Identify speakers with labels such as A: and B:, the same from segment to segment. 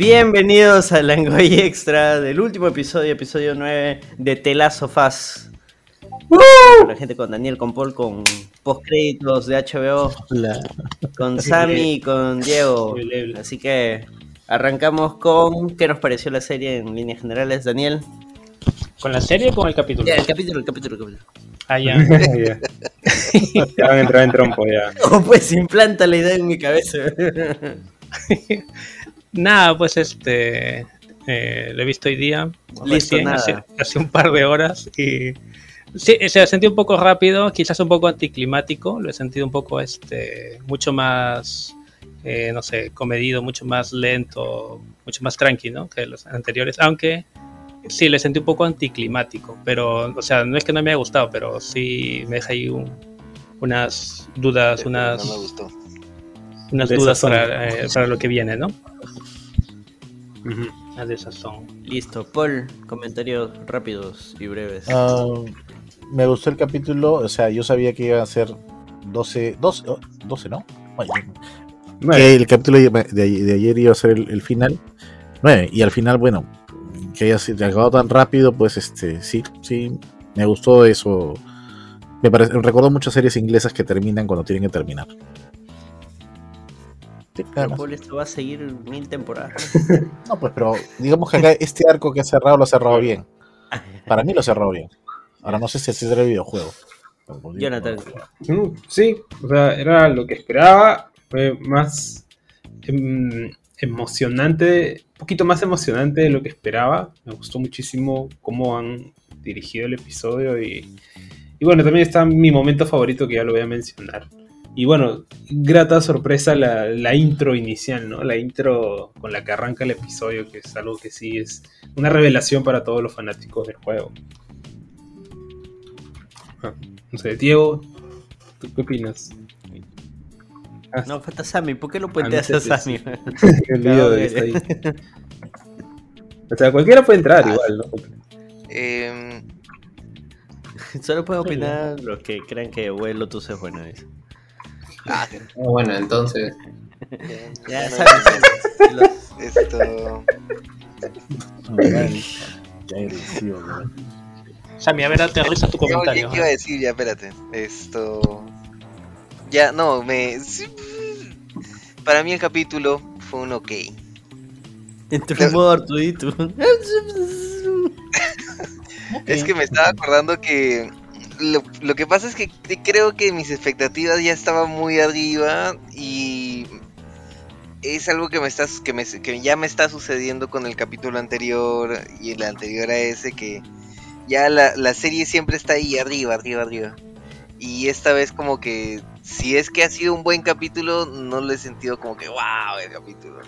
A: Bienvenidos a Langoy Extra del último episodio, episodio 9 de Telazo Faz. La gente con Daniel, con Paul, con postcréditos de HBO, con Sammy y con Diego. Así que arrancamos con qué nos pareció la serie en líneas generales, Daniel.
B: ¿Con la serie o con el capítulo?
A: Ya, el capítulo, el capítulo, el capítulo.
B: Ah, ya.
C: ya van a entrar en trompo ya.
A: Oh, pues implanta la idea en mi cabeza.
B: Nada, pues este. eh, lo he visto hoy día. Recién. Hace, hace un par de horas. Y. Sí, o sea, sentí un poco rápido, quizás un poco anticlimático. Lo he sentido un poco este. Mucho más. eh, no sé, comedido, mucho más lento, mucho más tranquilo que los anteriores. Aunque. Sí, le sentí un poco anticlimático, pero, o sea, no es que no me haya gustado, pero sí me deja ahí un- unas dudas, unas,
D: No me gustó.
B: Unas dudas
C: sazón.
B: para, eh, para lo que viene, ¿no? Una de esas son.
A: Listo, Paul, comentarios rápidos y breves.
E: Ah, me gustó el capítulo, o sea, yo sabía que iba a ser 12, 12, oh, 12 ¿no? Ay, que el capítulo de, ayer iba a ser el, el final, 9, y al final, bueno, que haya sido- acabado tan rápido, pues este, sí, sí, me gustó eso. Me parece, recordó muchas series inglesas que terminan cuando tienen que terminar. Sí,
A: Pero. Paul, esto va a seguir mil temporadas.
E: No, pues, pero digamos que acá este arco que ha cerrado lo ha cerrado bien. Para mí lo ha cerrado bien. Ahora no sé si así será el videojuego.
A: Jonathan.
C: Mm, Sí, o sea, era lo que esperaba. Fue más em, emocionante, un poquito más emocionante de lo que esperaba. Me gustó muchísimo cómo han dirigido el episodio y, y bueno, también está mi momento favorito que ya lo voy a mencionar. Y bueno, grata sorpresa la, la intro inicial, ¿no? La intro con la que arranca el episodio, que es algo que sí es una revelación para todos los fanáticos del juego. Ah, no sé, Diego, ¿tú qué opinas? Ah,
A: No, falta Sammy. ¿Por qué lo puenteas
C: Ah, no
A: a Sammy?
C: el video de está ahí. O sea, cualquiera puede entrar
D: Ah,
C: igual, ¿no?
D: Em,
A: Solo pueden opinar los que crean que Well Lotus es bueno. dice.
D: Ah,
F: bueno, entonces.
A: Ya
D: bueno,
A: sabes.
D: Esto.
B: Sammy, a ver, aterriza tu
D: ¿Qué,
B: comentario.
D: qué iba a decir? Ya, espérate. Esto. Ya, no, me. Para mí el capítulo fue un ok.
A: En tu humor, tú y tú.
D: Es que me estaba acordando que. Lo, lo que pasa es que creo que mis expectativas ya estaban muy arriba y es algo que me está que, me, que ya me está sucediendo con el capítulo anterior y el anterior a ese que ya la, la serie siempre está ahí arriba, arriba, arriba. Y esta vez como que si es que ha sido un buen capítulo, no lo he sentido como que wow el capítulo.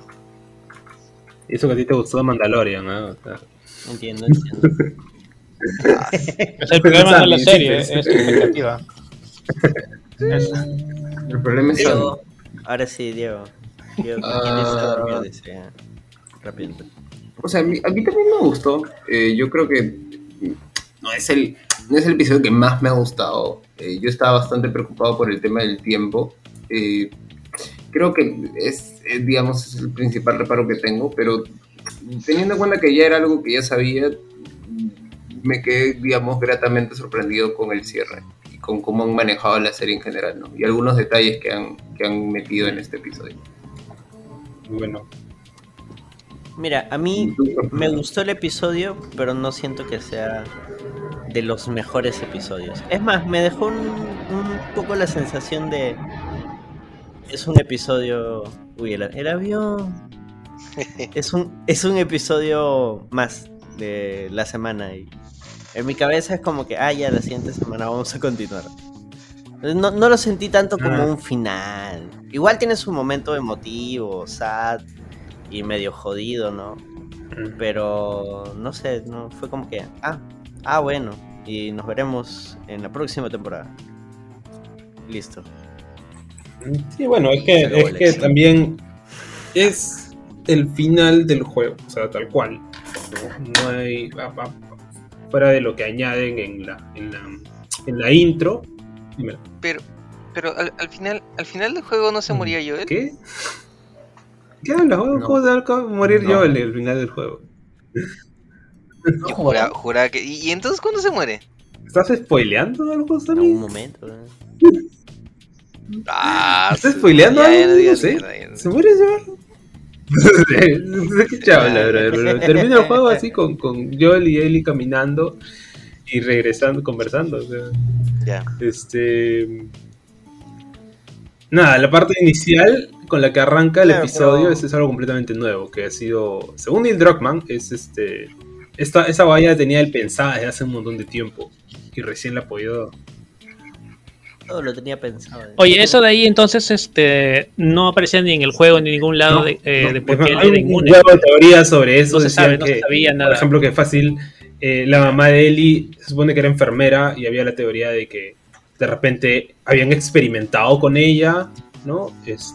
C: Eso que a ti te gustó de Mandalorian, ¿no? O sea,
A: Entiendo, entiendo.
B: Es el problema de la serie, es expectativa.
F: El problema es
A: ahora sí, Diego. Diego, ¿quién
F: Ah.
A: Dice. Rápido.
F: O sea, a mí, a mí también me gustó. Eh, yo creo que no es, el, no es el episodio que más me ha gustado. Eh, yo estaba bastante preocupado por el tema del tiempo. Eh, creo que es, eh, digamos, es el principal reparo que tengo, pero teniendo en cuenta que ya era algo que ya sabía, me quedé, digamos, gratamente sorprendido con el cierre y con cómo han manejado la serie en general, ¿no? Y algunos detalles que han, que han metido en este episodio.
C: bueno.
A: Mira, a mí me gustó el episodio, pero no siento que sea de los mejores episodios. Es más, me dejó un, un poco la sensación de... Es un episodio... Uy, el, el avión... Es un, es un episodio más de la semana y en mi cabeza es como que, ah, ya la siguiente semana vamos a continuar. No, no lo sentí tanto como
C: Ah.
A: un final. Igual tiene su momento emotivo, sad y medio jodido, ¿no?
C: Mm.
A: Pero no sé, no fue como que, ah, ah, bueno, y nos veremos en la próxima temporada. Listo.
C: Sí, bueno, es que, es que también es el final del juego, o sea, tal cual. No hay. Fuera de lo que añaden en la, en la, en la intro. Dímelo.
D: Pero, pero al, al final, al final del juego no se moría Joel.
C: ¿Qué? ¿Qué hablas?
F: No.
C: ¿Cómo se va a morir
F: No.
C: yo al al final del juego?
D: Yo juraba, juraba que. ¿Y, entonces cuándo se muere?
C: ¿Estás spoileando algo,
A: En
C: Sammy?
A: algún momento. ¿eh?
D: Ah,
C: ¿Estás spoileando
D: ya,
C: algo?
D: ya no
C: No sé.
D: no-
C: ¿Se muere Joel? ¿De qué chabla, brother? Pero Termina el juego así con, con Joel y Ellie caminando y regresando, conversando. O sea, este. Nada, la parte inicial con la que arranca el
A: Claro,
C: episodio
A: pero-
C: es, es algo completamente nuevo, que ha sido, según Neil Druckmann, es este, esta, esa valla tenía él pensada desde hace un montón de tiempo y recién la ha podido...
A: Todo lo tenía pensado. ¿eh?
B: Oye, eso de ahí entonces este no aparecía ni en el juego ni en ningún lado
C: No,
B: de, eh,
C: no,
B: de por qué él
C: hay
B: era
C: un
B: inmune.
C: huevo de teorías sobre eso.
B: No se sabe, no se
C: que,
B: sabía nada.
C: Por ejemplo, que fácil, eh, la mamá de Ellie se supone que era enfermera y había la teoría de que de repente habían experimentado con ella, ¿no? Es-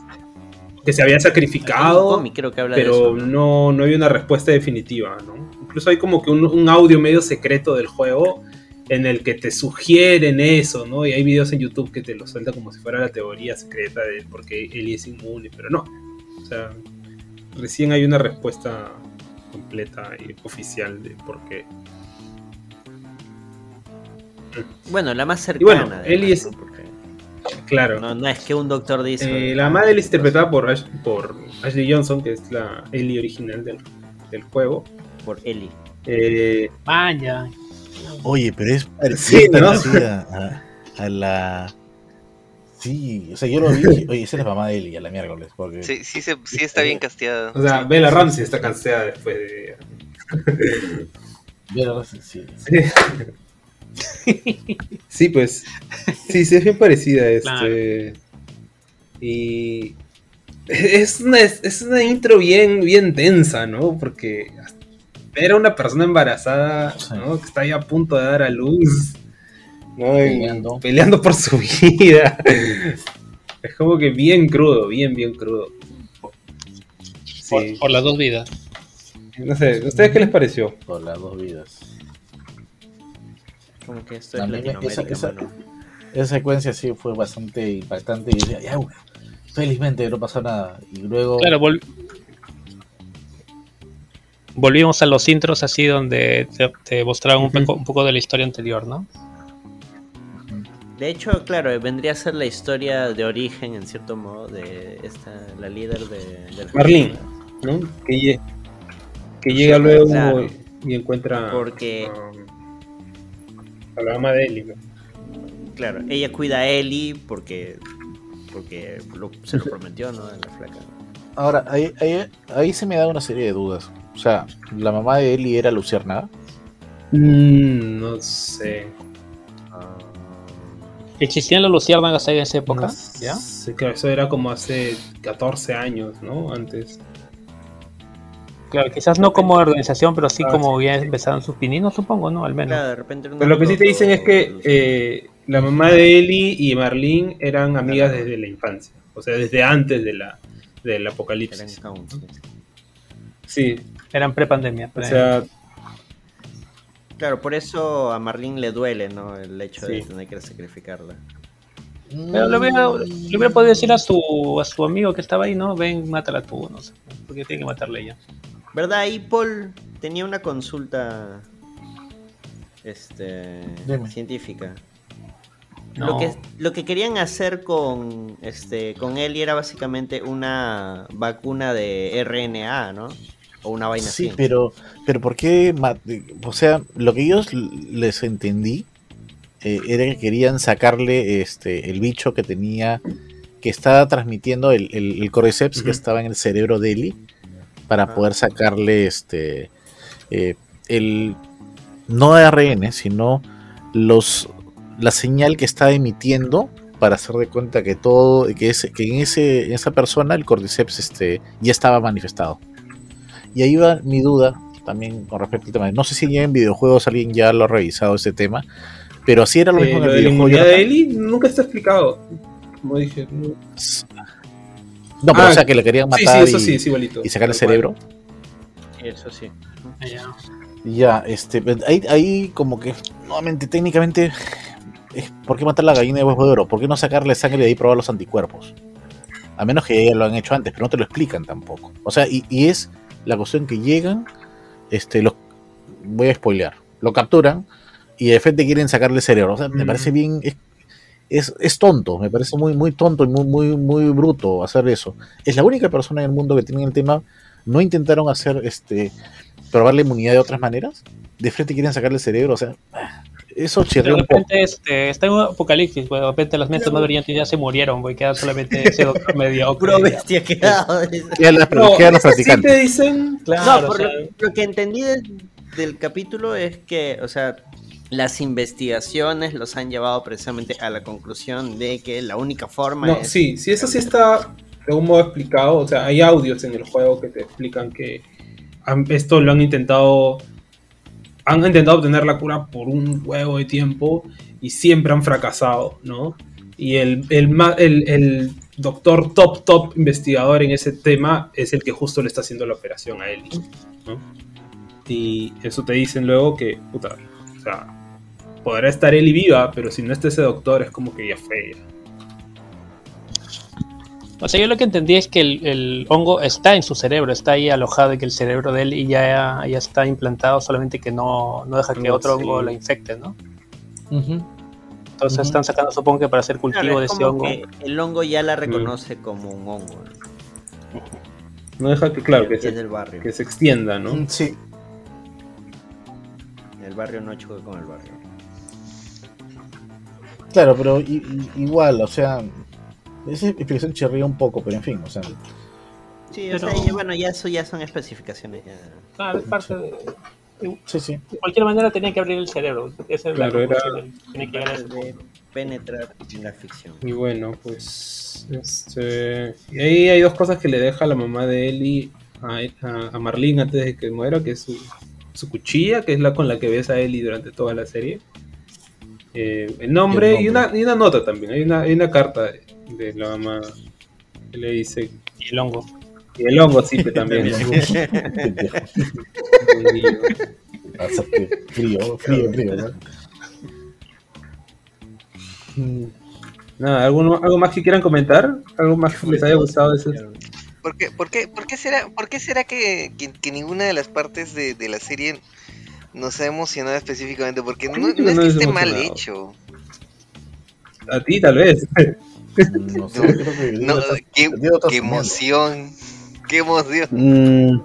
C: que se había sacrificado.
A: cómic, creo que habla de
C: pero
A: eso, ¿no?
C: no, no había una respuesta definitiva, ¿no? Incluso hay como que un, un audio medio secreto del juego en el que te sugieren eso, ¿no? Y hay videos en YouTube que te lo suelta como si fuera la teoría secreta de por qué Ellie es inmune, pero no. O sea, recién hay una respuesta completa y oficial de por qué.
A: Bueno, la más
C: Y
A: cercana.
C: bueno,
A: además,
C: Ellie es- Claro.
A: No, no es que un doctor dice.
C: Eh, la madre es interpretada por, Ash- por Ashley Johnson, que es la Ellie original del, del juego.
A: Por Ellie.
C: Eh,
B: Vaya.
E: Oye, pero es parecida a, a la. Sí, o sea, yo lo vi. Oye, esa es la mamá de Eli, a la miércoles. Porque
D: Sí, sí, se- sí está bien casteado.
C: o sea, Bella Ramsey está cansada después de...
E: Pero, sí, sí.
C: Sí, pues. Sí, sí, es bien parecida. Este.
B: Claro.
C: Y. Es una, es una intro bien, bien densa, ¿no? Porque ver a una persona embarazada,
E: Sí.
C: ¿no? Que está ahí a punto de dar a luz,
E: Peleando.
C: peleando por su vida. Es como que bien crudo, bien, bien crudo.
B: Por,
C: Sí.
B: por las dos vidas.
C: No sé, ¿a ustedes qué les pareció?
E: Por las dos vidas.
A: Como que esto es Latinoamérica,
E: esa- esa-
A: mano.
E: Esa secuencia sí fue bastante impactante. Y decía, ya, felizmente no pasó nada. Y luego.
B: Claro, vol- volvimos a los intros así donde te, te mostraban un, poco, un poco de la historia anterior, ¿no?
A: De hecho, claro, vendría a ser la historia de origen, en cierto modo, de esta, la líder de, del
C: Marlene. ¿no? Que, lle- que llega luego
A: Claro.
C: y encuentra
A: Porque-
C: um, a la mamá de Ellie. ¿no?
A: Claro, ella cuida a Ellie porque porque lo- se lo prometió, ¿no? A la flaca.
E: Ahora, ahí, ahí, ahí se me da una serie de dudas. O sea, la mamá de Eli era Luciérnaga.
C: Mm, no sé.
B: ¿Existían los luciérnagas ahí en esa época?
C: No
B: ¿Ya?
C: sé, claro, eso era como hace 14 años, ¿no? Antes.
B: Claro, quizás no como organización, pero sí
C: Ah,
B: como ya empezaron sus pininos, supongo, ¿no? Al menos.
A: Claro, de repente.
C: Pero lo que sí te dicen es que eh, la mamá de Ellie y Marlene eran amigas desde la infancia. O sea, desde antes de la, del apocalipsis. Sí,
B: Eran pre-pandemia.
C: o
B: pre-
C: sea,
A: Claro, por eso a Marlene le duele, ¿no? El hecho de
C: Sí.
A: tener que sacrificarla.
B: Pero le hubiera, le hubiera podido decir a su, a su amigo que estaba ahí, ¿no? Ven, mátala tú, no sé. Porque tiene que matarle ella.
A: ¿Verdad? Ahí Paul tenía una consulta este
E: Dime.
A: científica.
B: No.
A: Lo que lo que querían hacer con este con Ellie era básicamente una vacuna de RNA, ¿no? O una vaina
E: Sí,
A: así.
E: pero, pero ¿por qué? O sea, lo que yo les entendí eh, era que querían sacarle este el bicho que tenía, que estaba transmitiendo el, el, el cordyceps que estaba en el cerebro de Eli, para
A: Ah.
E: poder sacarle este eh, el no ARN, sino los la señal que estaba emitiendo para hacer de cuenta que todo que ese, que en ese en esa persona el cordyceps este ya estaba manifestado. Y ahí va mi duda también con respecto al tema. No sé si ya en videojuegos alguien ya lo ha revisado ese tema, pero así era lo
C: eh,
E: mismo en
C: lo
E: el
C: de la
E: videojuego.
C: inmunidad de. Ellie nunca está explicado. Como dije. No,
E: No, pero
C: Ah,
E: o sea que le querían
C: sí,
E: matar
C: sí, eso
E: y,
C: sí, es igualito.
E: y sacar el cerebro.
A: Eso sí.
B: Ya.
E: Ya, este, pues, ahí, ahí como que nuevamente técnicamente es, ¿por qué matar la gallina de huevo de oro? ¿Por qué no sacarle sangre y ahí probar los anticuerpos? A menos que ya lo han hecho antes, pero no te lo explican tampoco. O sea, y, y es la cuestión que llegan, este, los voy a spoilear, lo capturan y de frente quieren sacarle el cerebro. O sea, me
C: Mm.
E: parece bien, es, es, es tonto, me parece muy, muy tonto y muy, muy, muy bruto hacer eso. Es la única persona en el mundo que tiene el tema. No intentaron hacer este probar la inmunidad de otras maneras. De frente quieren sacarle el cerebro, o sea, eso
B: De
E: un poco.
B: repente este, está en un apocalipsis, pues, de repente las mentes más brillantes ya se murieron, voy queda solamente ese doctor mediocre.
A: Puro bestia quedado.
E: Quedan las-
C: No, sí
E: practicantes.
C: te dicen.
B: Claro,
A: no, por
B: o
A: lo,
B: sea,
A: lo que entendí de- del capítulo es que, o sea, las investigaciones los han llevado precisamente a la conclusión de que la única forma
C: No,
A: es...
C: sí, sí, eso sí está de un modo explicado. O sea, hay audios en el juego que te explican que han- esto lo han intentado. Han intentado obtener la cura por un huevo de tiempo y siempre han fracasado, ¿no? Y el, el, el- el doctor top, top investigador en ese tema es el que justo le está haciendo la operación a ¿no? Y eso te dicen luego que, puta, o sea, podrá estar Ellie viva, pero si no está ese doctor es como que ya fue.
B: O sea, yo lo que entendí es que el, el hongo está en su cerebro, está ahí alojado y que el cerebro de él y ya, ya está implantado, solamente que no, no deja que otro
C: sí.
B: hongo lo infecte, ¿no? Entonces están sacando, supongo que para hacer cultivo
A: Claro,
B: de
A: es
B: ese hongo.
A: que el hongo ya la reconoce como un hongo. ¿no?
C: No deja que, claro, que se,
A: del barrio.
C: que se extienda, ¿no?
E: Sí.
A: El barrio no choca con el barrio.
E: Claro, pero igual, o sea, esa explicación chirría un poco, pero en fin, o sea,
A: Sí,
B: Pero-
A: o sea, y bueno, ya eso ya son especificaciones. Ya.
B: Claro, es parte de,
E: sí, sí.
B: de cualquier manera tenía que abrir el cerebro. Esa es la
C: Claro, era-
B: Tiene que
A: de penetrar en la ficción.
C: Y bueno, pues. Este, y ahí hay dos cosas que le deja la mamá de Ellie a, a, a Marlene antes de que muera, que es su, su cuchilla, que es la con la que ves a Ellie durante toda la serie. Eh, el nombre,
E: El
C: Y,
E: nombre.
C: una, y una nota también. Hay una, hay una carta de, la mamá que le dice.
B: Y el hongo.
C: Y el hongo sí que también.
E: frío, frío, frío, ¿no?
C: Mm. Nada, ¿algo, ¿algo más que quieran comentar? ¿Algo más que les haya gustado de ese?
D: ¿Por qué, por qué, por qué será, por qué será que, que- que ninguna de las partes de, de la serie nos ha emocionado específicamente? Porque no,
C: ¿Cómo que
D: no es que
C: es
D: esté mal hecho.
C: A ti, tal vez.
E: No sé,
D: qué, emoción. Qué emoción.
C: Mm,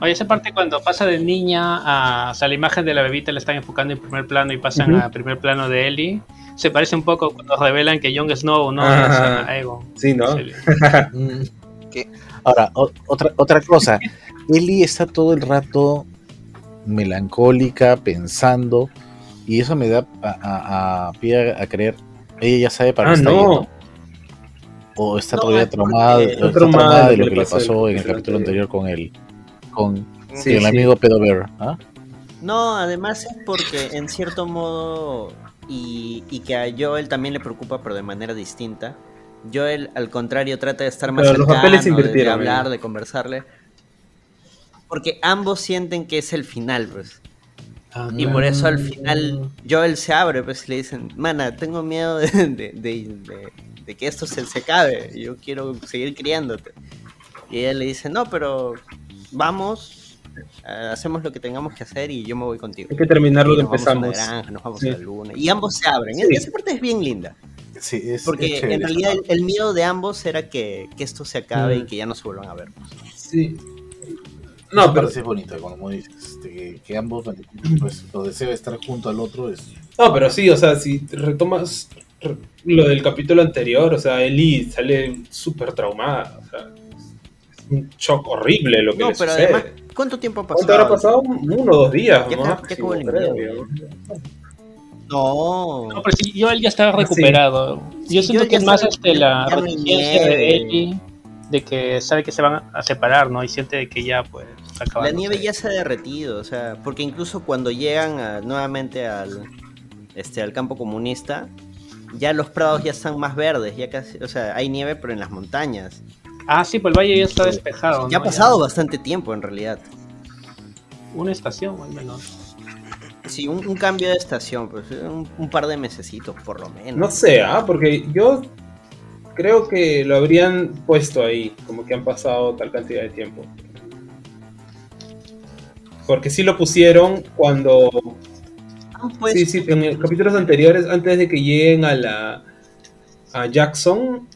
B: Oye, esa parte cuando pasa de niña a. O sea, la imagen de la bebita la están enfocando en primer plano y pasan
C: Ujú.
B: a primer plano de Ellie. Se parece un poco cuando revelan que Jon Snow no
C: Ah.
B: es a Aegon.
C: sí, ¿no?
E: Mm.
D: ¿Qué?
E: Ahora, otra, otra cosa. Ellie está todo el rato melancólica, pensando, y eso me da a, a- a pie a, creer. Ella ya sabe para
C: Ah,
E: qué está
C: no.
E: yendo. O está
A: No,
E: todavía traumada, o
A: Está
E: está
C: traumada
E: traumada
C: de lo que
E: le
C: pasó
E: en el capítulo
C: anterior.
E: con el, con
C: Sí,
E: el amigo Pedo Bear. ¿ah?
A: No, además es porque en cierto modo, y, y que a Joel también le preocupa, pero de manera distinta. Joel, al contrario, trata de estar más
C: Pero
A: cercano, de- de, hablar,
C: ¿eh?
A: de conversarle. Porque ambos sienten que es el final, pues.
B: Ah,
A: Y por eso al final Joel se abre, pues le dicen, mana, tengo miedo de, de- de- de- de que esto se, se acabe, yo quiero seguir criándote. Y ella le dice, no, pero vamos, eh, hacemos lo que tengamos que hacer y yo me voy contigo.
C: Hay que terminar lo
A: Y
C: que
A: nos vamos a
C: empezamos.
A: una granja, nos vamos
C: Sí.
A: a la luna. Y ambos se abren.
C: Sí.
A: Esa parte es bien linda.
E: Sí, es,
A: Porque
E: es chévere
A: en realidad el, el miedo de ambos era que, que esto se acabe
C: Mm.
A: y que ya no se vuelvan a ver.
C: Sí. No, pero,
E: parte es bonita, como dices, este, que, que ambos pues, lo deseo de estar junto al otro es
C: no, pero sí, o sea, si retomas re- lo del capítulo anterior, o sea, Ellie sale súper traumada. O sea, es un shock horrible lo que
A: No,
C: le
A: pero
C: sucede.
A: además, ¿cuánto tiempo ha pasado?
C: ¿Cuánto habrá pasado? Uno o dos días,
A: Ya
C: ¿no? yo.
A: No.
B: No, pero sí, Joel ya estaba
C: Ah, sí.
B: recuperado. Yo
A: Sí,
B: siento que es más este, la reticencia de. Ellie de que sabe que se van a separar, ¿no? Y siente de que ya, pues, está
A: La
B: acabando.
A: nieve ya se ha derretido, o sea, porque incluso cuando llegan a- nuevamente al, este, al campo comunista, ya los prados ya están más verdes, ya casi, o sea, hay nieve pero en las montañas.
B: Ah, sí, pues el valle ya está despejado.
A: Ya ha
B: ¿no?
A: pasado bastante tiempo en realidad.
B: Una estación, al menos.
A: Sí, un, un cambio de estación, pues un, un par de mesecitos por lo menos.
C: No sé, ¿ah? Porque yo creo que lo habrían puesto ahí, como que han pasado tal cantidad de tiempo. Porque sí lo pusieron cuando...
A: Ah, pues,
C: sí, sí, en los capítulos anteriores, antes de que lleguen a la... a Jackson,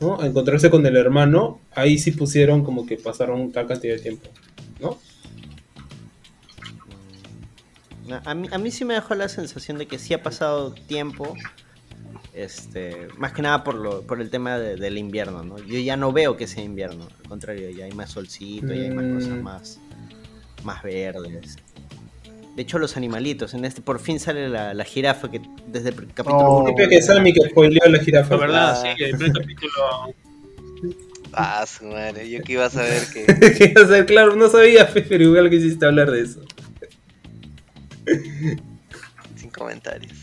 C: ¿no? A encontrarse con el hermano, ahí sí pusieron como que pasaron tal cantidad de tiempo, ¿no?
A: A mí, a mí sí me dejó la sensación de que sí ha pasado tiempo. Este, más que nada por, lo, por el tema de- del invierno, ¿no? Yo ya no veo que sea invierno, al contrario, ya hay más solcito, ya hay más
C: Mm.
A: cosas más, más verdes. De hecho, los animalitos, en este por fin sale la, la jirafa que desde el capítulo
E: Oh.
A: 1
C: Creo que Sammy que spoileó la jirafa.
B: La verdad,
A: Ah.
B: sí, el primer capítulo.
D: Ah, su madre, yo que iba a saber que.
C: Que, o sea, claro, no sabía, pero igual quisiste hablar de eso.
D: Sin comentarios.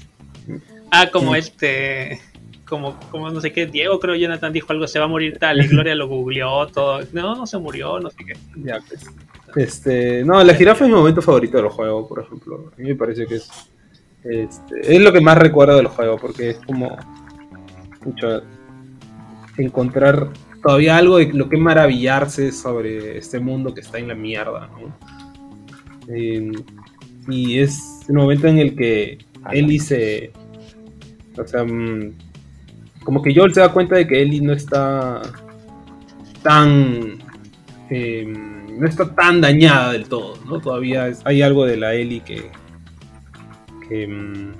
B: Ah, como este. Como, como no sé qué, Diego creo Jonathan dijo algo, se va a morir tal, y Gloria lo googleó todo. No, no se murió, no sé qué.
C: Ya, pues. Este, no, la jirafa es mi momento favorito del juego, por ejemplo. A mí me parece que es. Este, es lo que más recuerdo del juego, porque es como. Pucha, encontrar todavía algo de lo que maravillarse sobre este mundo que está en la mierda, ¿no? Eh, y es el momento en el que Ellie se. O sea, mm, como que Joel se da cuenta de que Ellie no está tan. eh, no está tan dañada del todo, ¿no? Todavía hay algo de la Ellie que. mm,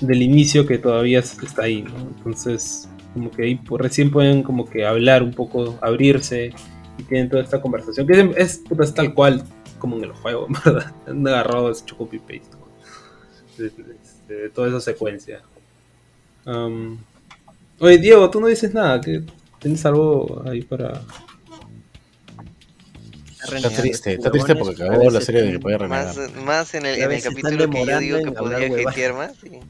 C: del inicio que todavía es- está ahí, ¿no? Entonces, como que ahí recién pueden como que hablar un poco, abrirse y tienen toda esta conversación, que es, tal cual como en el juego, ¿verdad? Han agarrado ese copy paste. De, de- de toda esa secuencia. Um, oye, Diego, tú no dices nada, que ¿tienes algo ahí para...?
E: Está triste, está triste porque acabó la serie de que podía renegar.
D: Más, más en el, en capítulo que yo digo que podría hatear más. sí.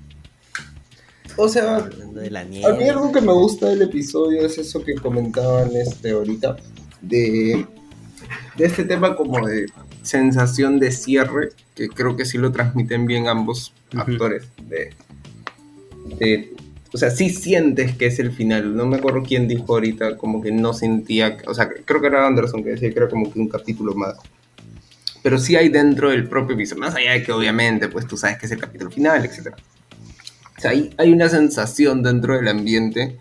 F: O sea,
A: Hablando de la
F: A mí algo que me gusta del episodio es eso que comentaban este ahorita, de, de este tema como de sensación de cierre, que creo que sí lo transmiten bien ambos
C: Ujú.
F: actores. De, de- o sea, sí sientes que es el final. No me acuerdo quién dijo ahorita como que no sentía, o sea, creo que era Anderson que decía que era como que un capítulo más. Pero sí hay dentro del propio episodio, más allá de que obviamente pues tú sabes que es el capítulo final, etcétera. O sea, hay, hay una sensación dentro del ambiente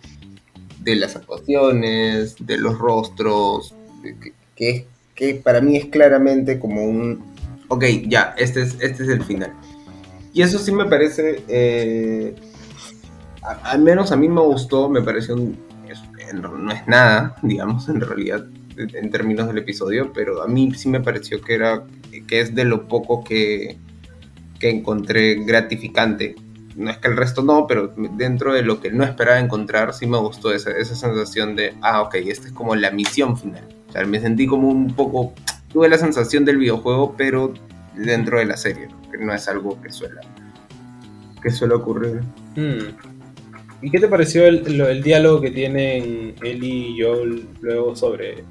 F: de las actuaciones, de los rostros, de que, que, que para mí es claramente como un, ok, ya, este es, este es el final. Y eso sí me parece, eh, al menos a mí me gustó, me pareció, no es nada, digamos, en realidad, en términos del episodio, pero a mí sí me pareció que era, que es de lo poco que, que encontré gratificante no es que el resto no, pero dentro de lo que no esperaba encontrar, sí me gustó esa, esa sensación de, ah, ok, esta es como la misión final. O sea, me sentí como un poco, tuve la sensación del videojuego, pero dentro de la serie, que no es algo que suele, que suele ocurrir.
C: Hmm. ¿Y qué te pareció el, lo- el diálogo que tienen Ellie y Joel luego sobre...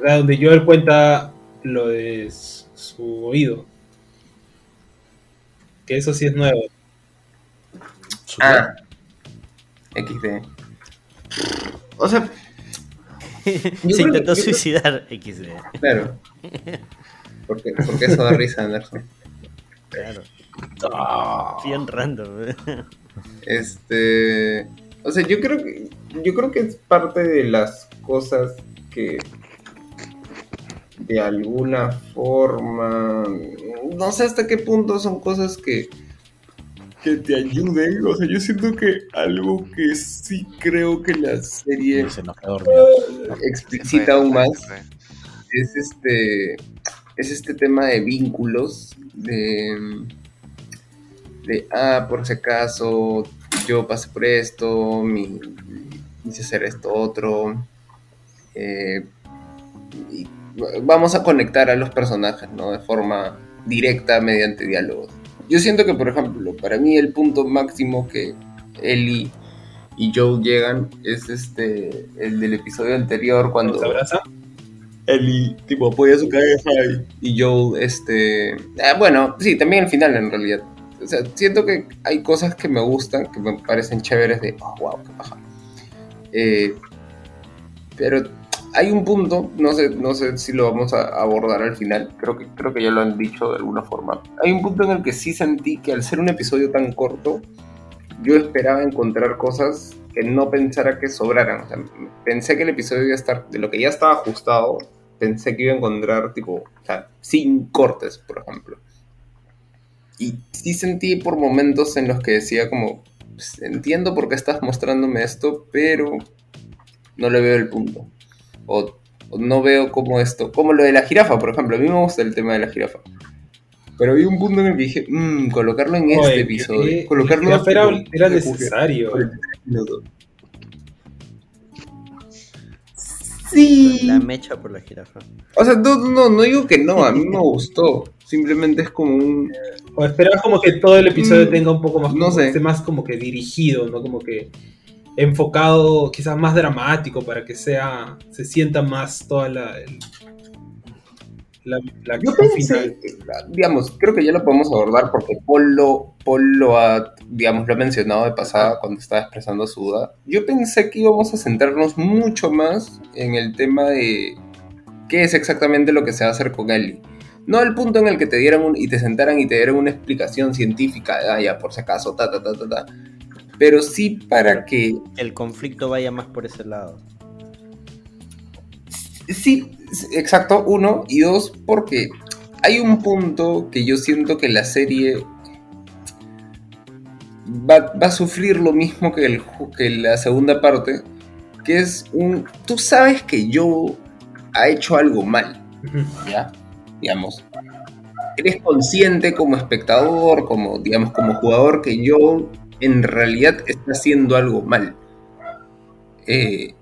C: donde Joel cuenta lo de su oído? Que eso sí es nuevo.
F: Ah, XD. O sea,
A: Se
F: que-
A: intentó
F: creo-
A: suicidar XD.
F: claro. Porque, porque eso da risa, Anderson.
A: Claro.
C: Ah.
A: Bien random.
F: Este, o sea, yo creo que yo creo que es parte de las cosas que de alguna forma no sé hasta qué punto son cosas que que te ayuden, o sea, yo siento que algo que sí creo que la serie
E: Y se nos quedó dormido.
F: explicita aún más es este es este tema de vínculos de de ah por si acaso yo pasé por esto mi quise hacer esto otro eh, y vamos a conectar a los personajes no de forma directa mediante diálogos yo siento que por ejemplo para mí el punto máximo que Ellie y Joe llegan es este el del episodio anterior cuando
C: ¿Se abraza?
F: Ellie, tipo, apoya su cabeza y, y Joel, este... ah, bueno, sí, también al final en realidad. o sea, siento que hay cosas que me gustan, que me parecen chéveres de, oh, wow, qué paja. Eh, pero hay un punto, no sé, no sé si lo vamos a abordar al final, creo que, creo que ya lo han dicho de alguna forma. Hay un punto en el que sí sentí que al ser un episodio tan corto, yo esperaba encontrar cosas que no pensara que sobraran. O sea, pensé que el episodio iba a estar, de lo que ya estaba ajustado, pensé que iba a encontrar, tipo, o sea, sin cortes, por ejemplo. Y sí sentí por momentos en los que decía como, pues, entiendo por qué estás mostrándome esto, pero no le veo el punto. O, o no veo como esto, como lo de la jirafa, por ejemplo. A mí me gusta el tema de la jirafa. Pero había un punto en el que dije, mmm, colocarlo en
C: Oye,
F: este episodio.
C: que-
F: colocarlo
C: que era,
F: tipo,
C: era necesario.
F: Sí.
A: La mecha por la jirafa.
F: O sea, no, no, no digo que no, a mí me gustó. Simplemente es como un.
C: O esperabas como que todo el episodio
F: Mm,
C: tenga un poco más,
F: no
C: como-
F: sé.
C: esté más como que dirigido, ¿no? Como que enfocado, quizás más dramático para que sea, se sienta más toda la, el- la, la
F: Yo pensé, digamos, creo que ya lo podemos abordar porque Paul lo, Paul lo ha, digamos, lo ha mencionado de pasada cuando estaba expresando su duda. Yo pensé que íbamos a centrarnos mucho más en el tema de qué es exactamente lo que se va a hacer con Ellie. No al punto en el que te dieran un, y te sentaran y te dieran una explicación científica, de, ah, ya, por si acaso, ta, ta, ta, ta, ta. Pero sí para que
A: El conflicto vaya más por ese lado.
F: Sí, exacto, uno. Y dos, porque hay un punto que yo siento que la serie va, va a sufrir lo mismo que, el, que la segunda parte, que es un... Tú sabes que yo ha hecho algo mal. ¿ya? Digamos. Eres consciente como espectador, como, digamos, como jugador, que yo en realidad está haciendo algo mal. Eh,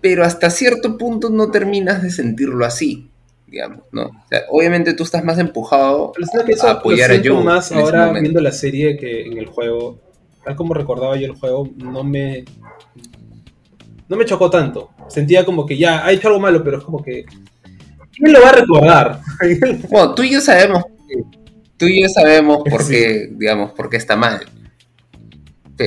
F: pero hasta cierto punto no terminas de sentirlo así, digamos, ¿no? O sea, obviamente tú estás más empujado
C: Pero sabes que eso
F: a apoyar
C: lo
F: a Joe
C: más ahora viendo la serie que en el juego. Tal como recordaba yo el juego, no me. No me chocó tanto. Sentía como que ya ha hecho algo malo, pero es como que. ¿Quién lo va a recordar?
F: Bueno, tú y yo sabemos, tú y yo sabemos por
C: Sí.
F: qué, digamos, por qué está mal.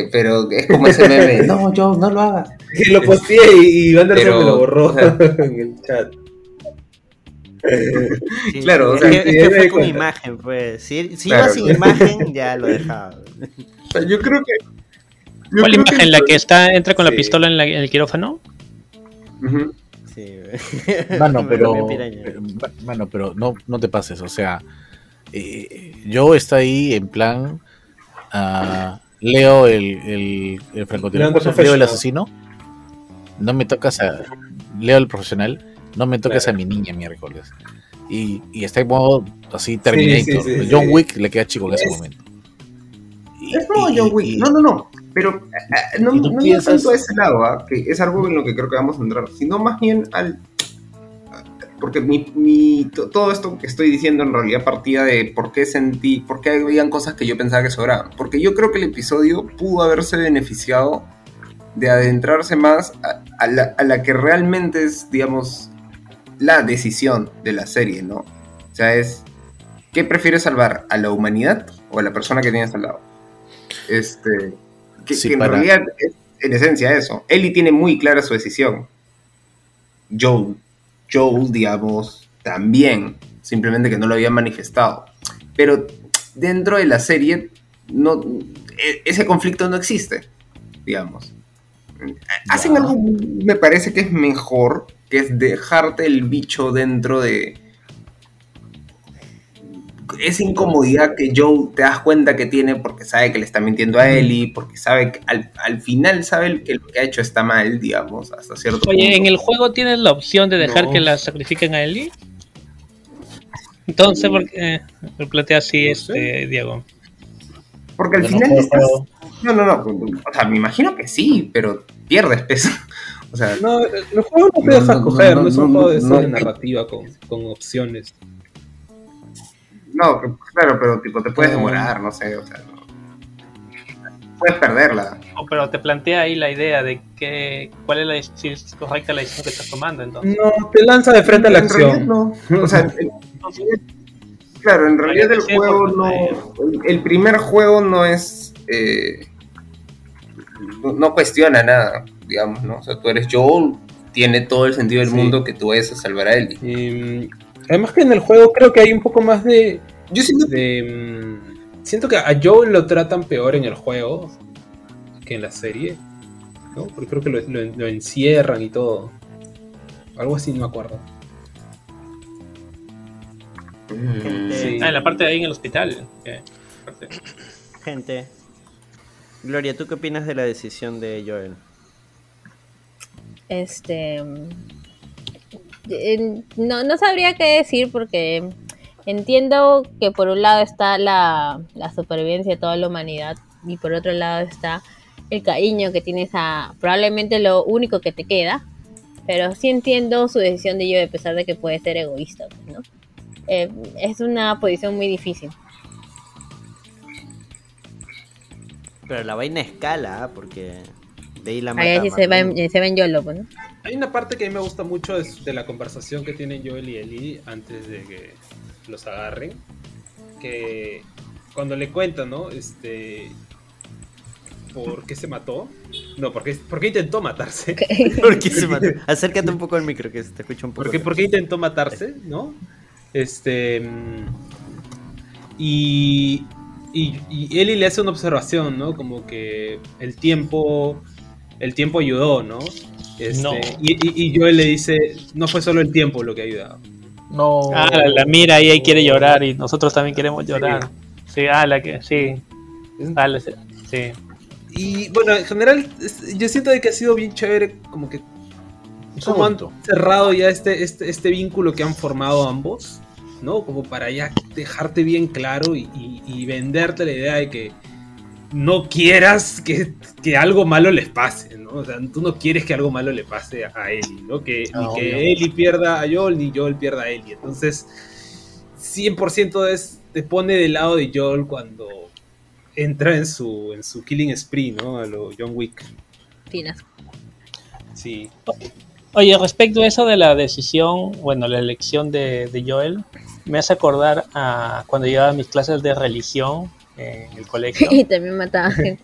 F: Pe- Pero es como ese meme, no, Joe, no lo hagas.
C: Que lo posteé y, y Anderson
F: Pero,
C: me lo borró
F: o sea-
C: en el chat.
A: Sí,
F: Claro, o
A: es
F: sea,
A: que, es que fue con
C: cuenta.
A: imagen, pues. Si, si
F: Claro,
A: iba sin imagen, ya lo dejaba.
F: O sea, yo creo que... yo
B: ¿Cuál
F: creo
B: imagen? ¿La que está entra con la pistola en, la- en el quirófano?
F: Ujú.
A: Sí,
E: Mano, pero, pero, mano, pero no, no te pases, o sea, eh, yo está ahí en plan, ah, leo el, el, el francotirador, leo el asesino, no me tocas a, leo el profesional, no me tocas
C: Claro.
E: a mi niña miércoles. Y, y está en modo así Terminator.
C: sí, sí,
E: John. Wick le queda chico en ese
F: Es-
E: momento. Y-
F: Es no,
E: y-
F: John Wick. No, no, no. Pero eh, eh, no, no
E: piensas-
F: tanto a ese lado, ¿ah? que es algo en lo que creo que vamos a entrar, sino más bien al. Porque mi, mi- to- todo esto que estoy diciendo en realidad partía de por qué sentí, por qué habían cosas que yo pensaba que sobraban. Porque yo creo que el episodio pudo haberse beneficiado de adentrarse más a, a la, a la que realmente es, digamos, la decisión de la serie, ¿no? O sea, es. ¿Qué prefieres salvar? ¿A la humanidad o a la persona que tienes al lado? Este. Que,
E: Sí,
F: que en
E: para-
F: realidad es en esencia eso. Ellie tiene muy clara su decisión. Joel. Joel, digamos, también. Simplemente que no lo había manifestado. Pero dentro de la serie, no, e- ese conflicto no existe, digamos. Hacen
E: Ya.
F: algo, me parece que es mejor, que es dejarte el bicho dentro de esa incomodidad que Joe te das cuenta que tiene porque sabe que le está mintiendo a Ellie, porque sabe que al, al final sabe que lo que ha hecho está mal, digamos, hasta cierto punto.
B: Oye, en el juego tienes la opción de dejar
C: No.
B: que la sacrifiquen a Ellie. Entonces, ¿por qué eh, lo plantea así
C: No sé.
B: este Diego?
F: Porque al
E: no
F: final
E: juego
F: estás... No, no, no. O sea, me imagino que sí, pero pierdes peso. O sea,
C: No, el juego no te
F: No,
C: deja
F: no,
C: escoger,
F: no,
C: no, es
F: no,
C: un
F: no,
C: juego de
F: no, no.
C: narrativa con, con opciones.
F: No, que- claro, pero tipo te puedes
C: No.
F: demorar, no sé, o sea, no. puedes perderla.
B: Oh, pero te plantea ahí la idea de que cuál es la si es correcta la decisión que estás tomando. Entonces,
C: No, te lanza de frente a la
F: En
C: acción.
F: no. O sea, el, Claro, en realidad el juego no. El primer juego no es. Eh, no, cuestiona nada, digamos, ¿no? O sea, tú eres Joel, tiene todo el sentido del mundo que tú vayas a salvar a Ellie.
C: Mm, además que en el juego creo que hay un poco más de... Yo siento, de, mm, siento que a Joel lo tratan peor en el juego que en la serie, ¿no? Porque creo que lo, encierran y todo. Algo así, no me acuerdo.
B: Ah, en la parte de ahí en el hospital.
A: Gente, Gloria, ¿tú qué opinas de la decisión de Joel?
G: Este. No, no sabría qué decir porque entiendo que por un lado está la, supervivencia de toda la humanidad y por otro lado está el cariño que tienes a probablemente lo único que te queda, pero sí entiendo su decisión de Joel, a pesar de que puede ser egoísta, ¿no? Eh, es una posición muy difícil.
A: Pero la vaina escala, porque de ahí la
G: Ahí sí se, ven Yolo, pues, ¿no?
C: Hay una parte que a mí me gusta mucho de la conversación que tienen Joel y Ellie antes de que los agarren. Que cuando le cuentan, ¿no? Este. ¿Por qué se mató? No, ¿por qué, intentó matarse?
A: ¿Por qué se mató? Acércate un poco al micro que se te escucha un poco.
C: Porque, ¿Por qué intentó matarse? ¿No? Este. Y, y, y Eli le hace una observación, ¿no? Como que el tiempo, el tiempo ayudó, ¿no? Este, y, y, Joel le dice, no fue solo el tiempo lo que ha ayudado.
B: No. Ah, la, mira y ahí quiere llorar y nosotros también queremos llorar. Sí, ah, la que, sí. Ah, sí.
C: Y bueno, en general, yo siento que ha sido bien chévere, como que como han cerrado ya este, este, este vínculo que han formado ambos. ¿no? Como para ya dejarte bien claro y, venderte la idea de que no quieras que, algo malo les pase, ¿no? O sea, tú no quieres que algo malo le pase a Ellie, ¿no? Que, ni que Ellie pierda a Joel, ni Joel pierda a Ellie. Entonces, 100% es, te pone del lado de Joel cuando entra en su, en su killing spree, ¿no? A lo John Wick.
G: Finas.
C: Sí.
B: Oye, respecto a eso de la decisión, bueno, la elección de, de Joel, me hace acordar a cuando llevaba mis clases de religión en el colegio.
G: Y también mataba gente.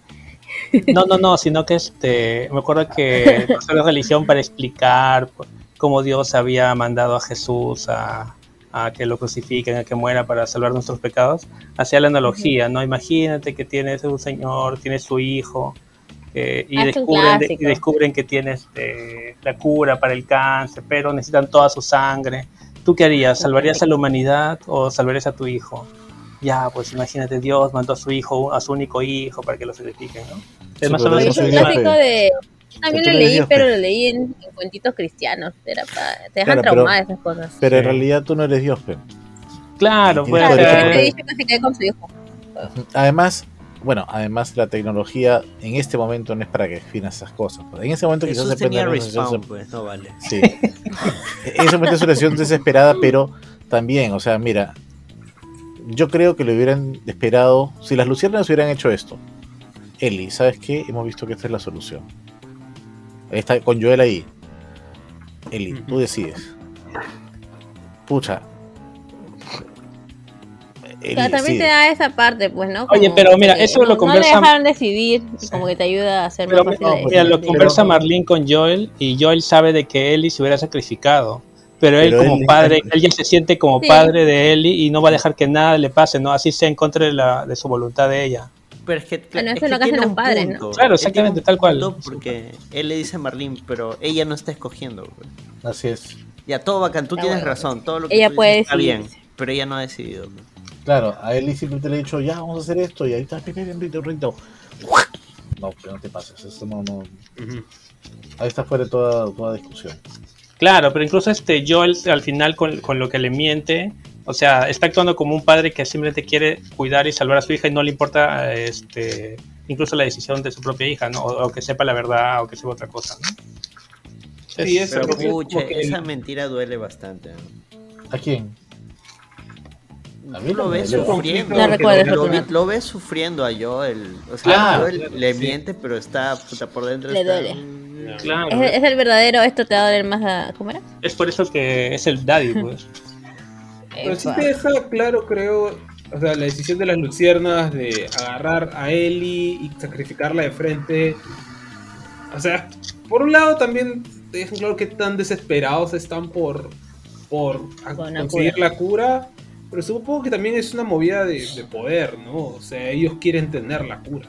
B: No, no, no, sino que este, me acuerdo que la religión para explicar cómo Dios había mandado a Jesús a, que lo crucifiquen, a que muera para salvar nuestros pecados, hacía la analogía, ¿no? Imagínate que tienes un señor, tiene su hijo, eh, y, descubren, y, descubren, que tiene este, la cura para el cáncer, pero necesitan toda su sangre. ¿Tú qué harías? ¿Salvarías a la humanidad o salvarías a tu hijo? Ya, pues imagínate, Dios mandó a su hijo, a su único hijo para que lo sacrifiquen, ¿no?
G: Es más o menos de... También lo leí, pero lo leí en, cuentitos cristianos. Era para, te dejan claro, esas cosas.
E: Pero en realidad tú no eres Dios, pero.
B: Claro, pues.
E: Además, bueno, además la tecnología en este momento no es para que definas esas cosas. En ese momento quizás se
A: tenía respawn, pues, no vale.
E: Sí. en ese momento es una situación desesperada, pero también, o sea, mira, yo creo que lo hubieran esperado, si las luciernas hubieran hecho esto. Eli, ¿sabes qué? Hemos visto que esta es la solución. Está con Joel ahí. Eli, tú decides. Pucha,
G: también te da esa parte, pues, ¿no?
B: Oye, pero mira, eso lo conversa.
G: No le dejaron decidir, como que te ayuda a hacer
B: más fácil Mira, lo conversa Marlene con Joel y Joel sabe de que Ellie se hubiera sacrificado. Pero él, como padre, él ya se siente como padre de Ellie y no va a dejar que nada le pase, ¿no? Así sea en contra de, la, de su voluntad de ella.
A: Pero es que,
G: bueno, eso es lo que hacen los padres, ¿no?
B: Claro, exactamente, tal cual.
A: Porque él le dice a Marlene, pero ella no está escogiendo.
E: Así es.
A: Ya, todo bacán, tú tienes razón. Todo lo que
G: ella puede
A: está bien, pero ella no ha decidido.
E: Claro, a él simplemente le he dicho, ya, vamos a hacer esto, y ahí está, rito. No, que no te pases, eso no, no. Ahí está fuera toda, toda discusión.
B: Claro, pero incluso este Joel al final con, con, lo que le miente, o sea, está actuando como un padre que simplemente quiere cuidar y salvar a su hija y no le importa este incluso la decisión de su propia hija, ¿no? O, que sepa la verdad o que sepa otra cosa, ¿no?
A: Sí, esa mentira duele bastante.
E: ¿A quién?
A: A mí lo ves sufriendo. lo, ves sufriendo a Joel. O sea, Joel le miente, pero está puta por dentro.
G: Le duele. Claro. ¿Es, el verdadero, esto te va a doler más a. ¿Cómo era?
B: Es por eso que es el daddy, pues.
C: Pero sí te deja claro, creo, o sea, la decisión de las luciernas de agarrar a Ellie y sacrificarla de frente. O sea, por un lado también te dejan claro que tan desesperados están por, por conseguir la cura. Pero supongo que también es una movida de, poder, ¿no? O sea, ellos quieren tener la cura.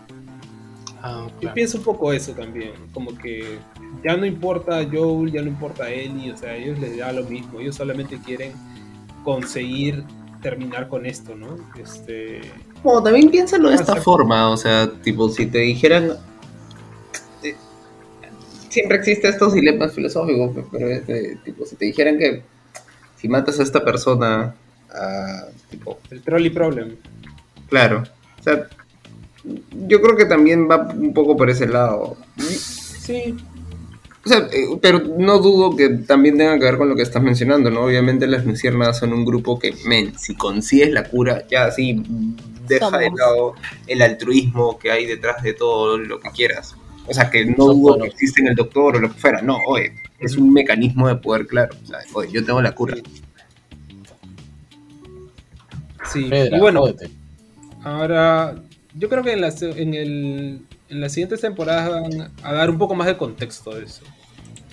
C: Ah, Yo pienso un poco eso también, como que ya no importa Joel, ya no importa Ellie, o sea, a ellos les da lo mismo, ellos solamente quieren conseguir terminar con esto, ¿no? Este...
F: Bueno, también piénsalo de esta forma, o sea, tipo, si te dijeran... Eh, siempre existen estos dilemas filosóficos, pero este, tipo, si te dijeran que si matas a esta persona, a, tipo...
C: El trolley problem.
F: Claro, o sea, yo creo que también va un poco por ese lado.
C: Sí,
F: o sea, eh, pero no dudo que también tenga que ver con lo que estás mencionando, ¿no? Obviamente las luciérnagas son un grupo que, men, si consigues la cura, ya sí, deja de lado el altruismo que hay detrás de todo lo que quieras. O sea, que no dudo que existe en el doctor o lo que fuera, no, oye, es un mecanismo de poder claro. O sea, oye, yo tengo la cura.
C: Sí, y bueno, ahora yo creo que en, la, en el en las siguientes temporadas van a dar un poco más de contexto de eso.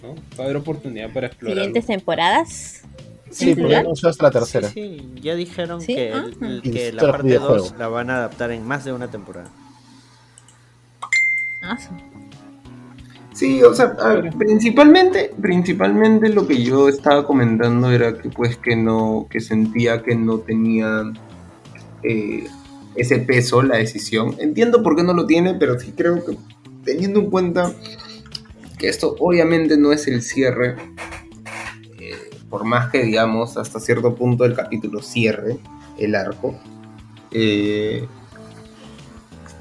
C: ¿no? Va a haber oportunidad para explorar.
G: ¿Siguientes temporadas?
E: Sí, porque no hasta la tercera.
A: Sí, ya dijeron que, ah. que la parte 2 la van a adaptar en más de una temporada.
F: Ah, sí, o sea, principalmente, principalmente lo que yo estaba comentando era que pues que no, que sentía que no tenía eh, ese peso la decisión. Entiendo por qué no lo tiene, pero sí creo que teniendo en cuenta que esto obviamente no es el cierre, eh, por más que digamos hasta cierto punto el capítulo cierre el arco, eh,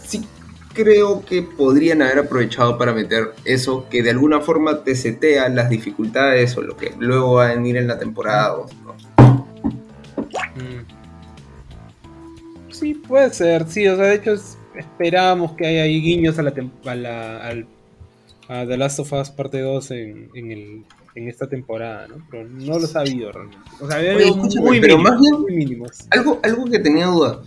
F: sí creo que podrían haber aprovechado para meter eso que de alguna forma te setea las dificultades o lo que luego va a venir en la temporada
C: sí, puede ser, sí, o sea, de hecho esperábamos que haya ahí guiños a la, a la al, a The Last of Us parte 2 en, en, el, en esta temporada, ¿no? Pero no los ha habido realmente. O sea, había muy,
F: pero más bien, mínimos. Algo, algo que tenía duda.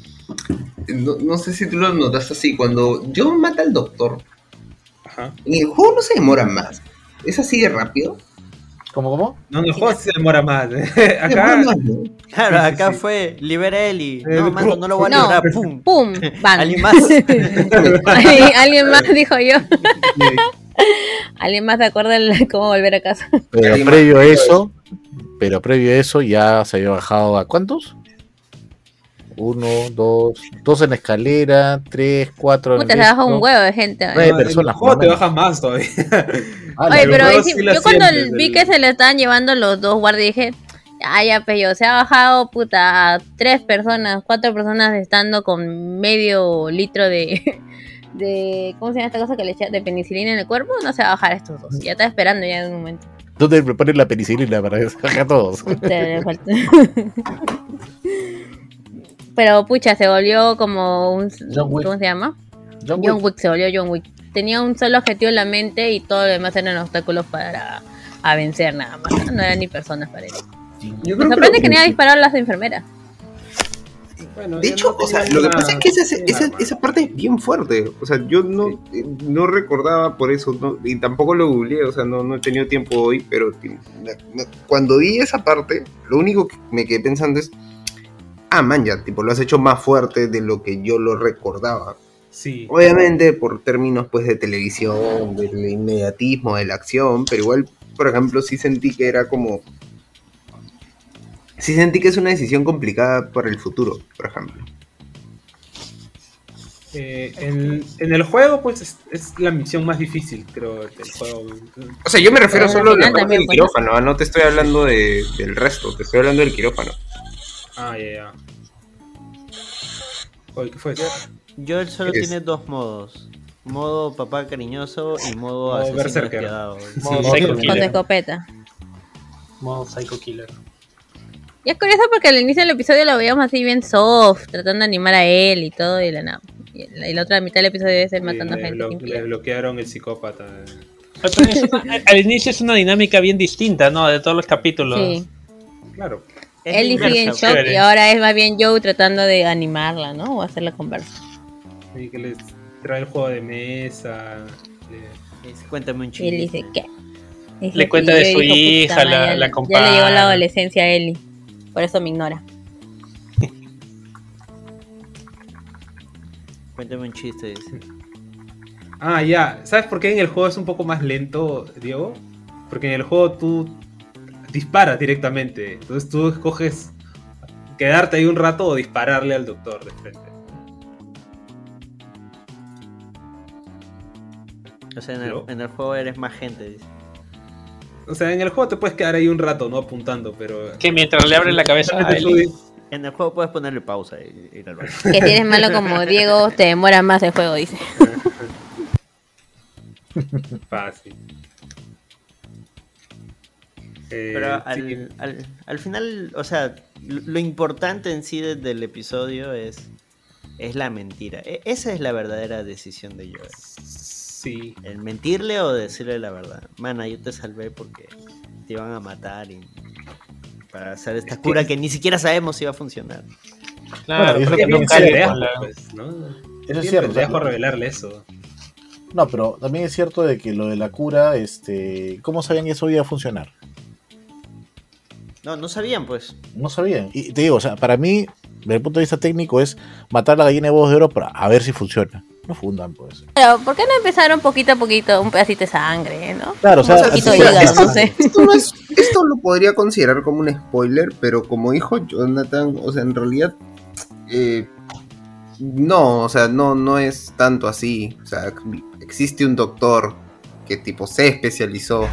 F: No, no, sé si tú lo notaste así. Cuando John mata al doctor, Ajá. en el juego no se demora más. ¿Es así de rápido?
E: ¿Cómo, cómo?
C: No, no, juego se demora más. acá,
A: claro, acá fue libera a Eli. No, eh, mando, no lo voy a liberar. pum.
G: Pum. Van.
A: Alguien más.
G: Alguien más, dijo yo. Alguien más se acuerda de cómo volver a casa.
E: Pero previo a eso, pero previo a eso ya se había bajado a cuántos? Uno, dos, dos en la escalera, tres, cuatro.
G: Puta, se baja un huevo de gente.
C: Nueve personas. ¿Cómo te bajas más todavía?
G: Oye, pero yo cuando vi que se le estaban llevando los dos guardias dije, ay, ya, pero se ha bajado, puta, a tres personas, cuatro personas estando con medio litro de, de ¿cómo se llama esta cosa que le echa de penicilina en el cuerpo? No se va a bajar a estos dos. Ya está esperando ya en un momento.
E: ¿Dónde prepares la penicilina para bajar a todos?
G: pero pucha, se volvió como un... ¿Cómo se llama? John Wick. John Wick se volvió John Wick tenía un solo objetivo en la mente y todo lo demás eran obstáculos para a vencer nada más. No eran ni personas para él. Me sorprende que, que ni ha disparado a las enfermeras.
F: de hecho, o sea, lo que pasa es que esa, esa, parte es bien fuerte. O sea, yo no, no recordaba por eso, y tampoco lo googleé, o sea, no, no he tenido tiempo hoy, pero cuando vi esa parte, lo único que me quedé pensando es, ah, man, ya, tipo, lo has hecho más fuerte de lo que yo lo recordaba. Obviamente por términos pues de televisión, del inmediatismo, de la acción, pero igual, por ejemplo, sí sentí que era como... Sí sentí que es una decisión complicada para el futuro, por ejemplo.
C: Eh, en, el juego, pues es, la misión más difícil, creo, del juego.
F: O sea, yo me refiero solo a la parte del quirófano, ¿ah? no te estoy hablando de, del resto, te estoy hablando del quirófano.
C: Ah, ya, ya. ¿qué fue?
A: Joel solo tiene dos modos. Modo papá cariñoso y modo, asesino despiadado.
G: Modo Psycho Killer. Con escopeta.
B: Modo Psycho Killer.
G: Y es curioso porque al inicio del episodio lo veíamos así bien soft, tratando de animar a él y todo, y la, nada. y la, otra mitad del episodio debe ser matando a gente.
C: le bloquearon el psicópata.
B: al inicio es una dinámica bien distinta, ¿no? De todos los capítulos. Sí.
C: Claro.
G: Ellie sigue en shock y ahora es más bien Joe tratando de animarla, ¿no? O hacerla conversar.
C: Sí, que les trae el juego de mesa.
A: Cuéntame un
G: chiste. Él dice, ¿qué?
B: le cuenta de su hija, la, la
G: Ya le llegó la adolescencia a Ellie. Por eso me ignora.
A: Cuéntame un chiste, dice.
C: Ah, ya. ¿Sabes por qué en el juego es un poco más lento, Diego? Porque en el juego tú disparas directamente. Entonces tú escoges quedarte ahí un rato o dispararle al doctor de frente.
A: O sea, en el, en el juego eres más gente, dice.
C: O sea, en el juego te puedes quedar ahí un rato, ¿no? Apuntando, pero.
B: Que mientras le abren la cabeza a
A: En el juego puedes ponerle pausa y ir
G: al baño. Que tienes malo como Diego, te demora más el juego, dice.
C: Fácil.
A: Pero eh, al, al, final, o sea, lo importante en sí del episodio es, es la mentira. E, esa es la verdadera decisión de Joel.
C: Sí.
A: El mentirle o decirle la verdad. Mana, yo te salvé porque te iban a matar y para hacer esta cura que... ni siquiera sabemos si va a funcionar.
C: Claro, eso que nunca le dejo, pues, ¿no? Eso es cierto. dejo revelarle eso.
E: No, pero también es cierto de que lo de la cura, este, ¿cómo sabían que eso iba a funcionar?
A: No, no sabían, pues.
E: No sabían. Y te digo, o sea, para mí, desde el punto de vista técnico, es matar la gallina de voz de oro para a ver si funciona no fundan, pues.
G: Pero, ¿por qué no empezaron poquito a poquito, un pedacito de sangre, ¿no?
E: Claro, o sea,
F: esto, no sé. esto, no es, esto lo podría considerar como un spoiler, pero como dijo Jonathan, o sea, en realidad, eh, no, o sea, no, no es tanto así. O sea, existe un doctor que tipo se especializó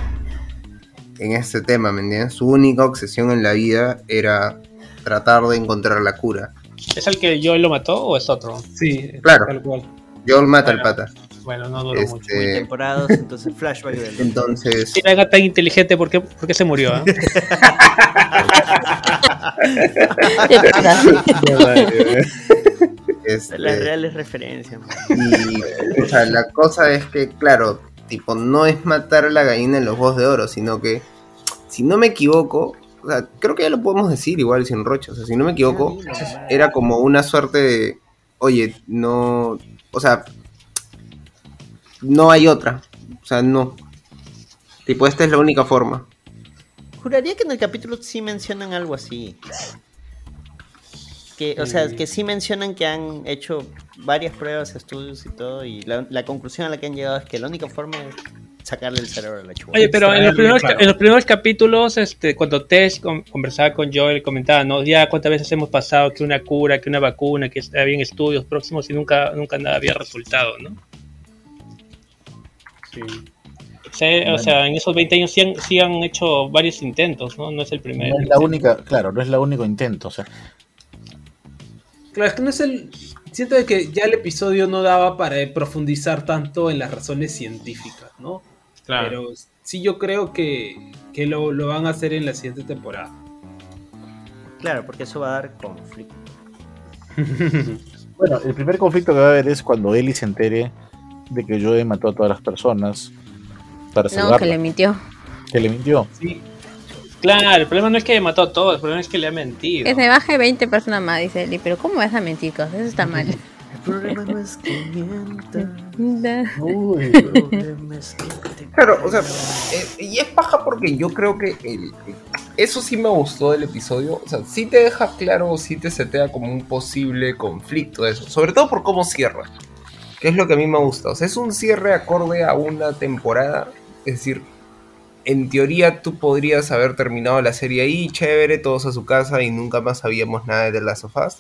F: en este tema, ¿me entiendes? Su única obsesión en la vida era tratar de encontrar la cura.
B: ¿Es el que yo lo mató o es otro?
C: Sí,
F: claro. Tal cual. Joel mata al pata.
B: Bueno, no duró mucho.
A: Muy este, temporadas, entonces flashback del.
F: Entonces.
B: Si era tan inteligente, ¿por qué, por qué se murió? Eh?
A: este, Las reales referencias.
F: Y, o sea, la cosa es que, claro, tipo, no es matar a la gallina en los ojos de oro, sino que, si no me equivoco, o sea, creo que ya lo podemos decir igual sin rocha, o sea, si no me equivoco, era como una suerte de, oye, no, o sea, no hay otra. O sea, no. Tipo, esta es la única forma.
A: Juraría que en el capítulo sí mencionan algo así. Que, o sea, que sí mencionan que han hecho varias pruebas, estudios y todo, y la, conclusión a la que han llegado es que la única forma es sacarle el cerebro a la chuva.
B: Oye, pero en los, primeros, en los primeros capítulos, este, cuando Tess conversaba con Joel, comentaba, ¿no? Ya cuántas veces hemos pasado que una cura, que una vacuna, que había estudios próximos y nunca, nunca nada había resultado, ¿no? Sí. O sea, en esos 20 años sí han, hecho varios intentos, ¿no? No es el primero.
E: No es la única, claro, no es el único intento, o sea.
C: Claro, es que no es el. Siento que ya el episodio no daba para profundizar tanto en las razones científicas, ¿no? Pero sí yo creo que, lo, van a hacer en la siguiente temporada.
A: Claro, porque eso va a dar conflicto.
E: bueno, el primer conflicto que va a haber es cuando Ellie se entere de que Joe mató a todas las personas para No,
G: que le mintió.
E: Que le mintió.
B: Sí. Claro, el problema no es que mató a todos, el problema es que le ha mentido.
G: Que se baje 20 personas más, dice Ellie, pero ¿cómo vas a mentir cosas? Eso está mal.
A: El problema no es que mienta.
F: Claro, o sea, eh, y es paja porque yo creo que eso sí me gustó del episodio. O sea, sí te deja claro, sí te setea como un posible conflicto eso. Sobre todo por cómo cierra. Que es lo que a mí me gusta. O sea, es un cierre acorde a una temporada. Es decir, en teoría tú podrías haber terminado la serie ahí, chévere, todos a su casa y nunca más sabíamos nada de The Last of Us.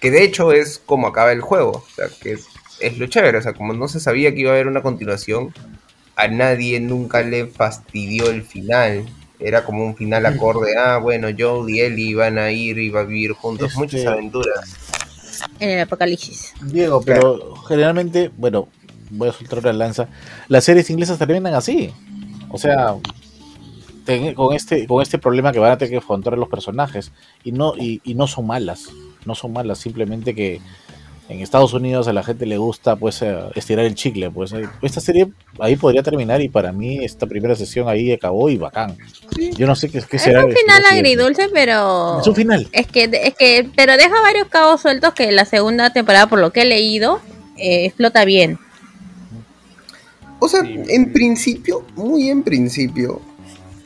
F: Que de hecho es como acaba el juego. O sea, que es, lo chévere. O sea, como no se sabía que iba a haber una continuación, a nadie nunca le fastidió el final. Era como un final acorde. Ah, bueno, Joel y Ellie van a ir y van a vivir juntos. Este, Muchas aventuras.
G: En el apocalipsis.
E: Diego, pero generalmente, bueno, voy a soltar una lanza. Las series inglesas terminan así. O sea, con este, con este problema que van a tener que afrontar los personajes. Y no, y, y no son malas no son malas, simplemente que en Estados Unidos a la gente le gusta pues eh, estirar el chicle, pues eh, esta serie ahí podría terminar y para mí esta primera sesión ahí acabó y bacán. Yo no sé qué, qué será.
G: Es un final agridulce, pero
E: es un final.
G: Es que es que pero deja varios cabos sueltos que la segunda temporada por lo que he leído eh, explota bien.
F: O sea, en principio, muy en principio,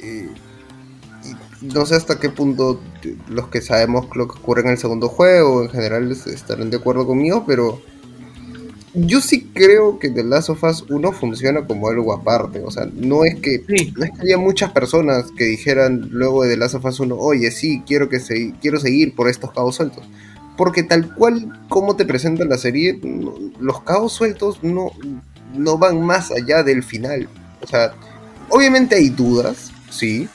F: eh, no sé hasta qué punto los que sabemos lo que ocurre en el segundo juego en general estarán de acuerdo conmigo, pero yo sí creo que The Last of Us 1 funciona como algo aparte. O sea, no es que, no es que haya muchas personas que dijeran luego de The Last of Us 1, oye, sí, quiero, que se, quiero seguir por estos cabos sueltos. Porque tal cual como te presentan la serie, los cabos sueltos no, no van más allá del final. O sea, obviamente hay dudas, sí,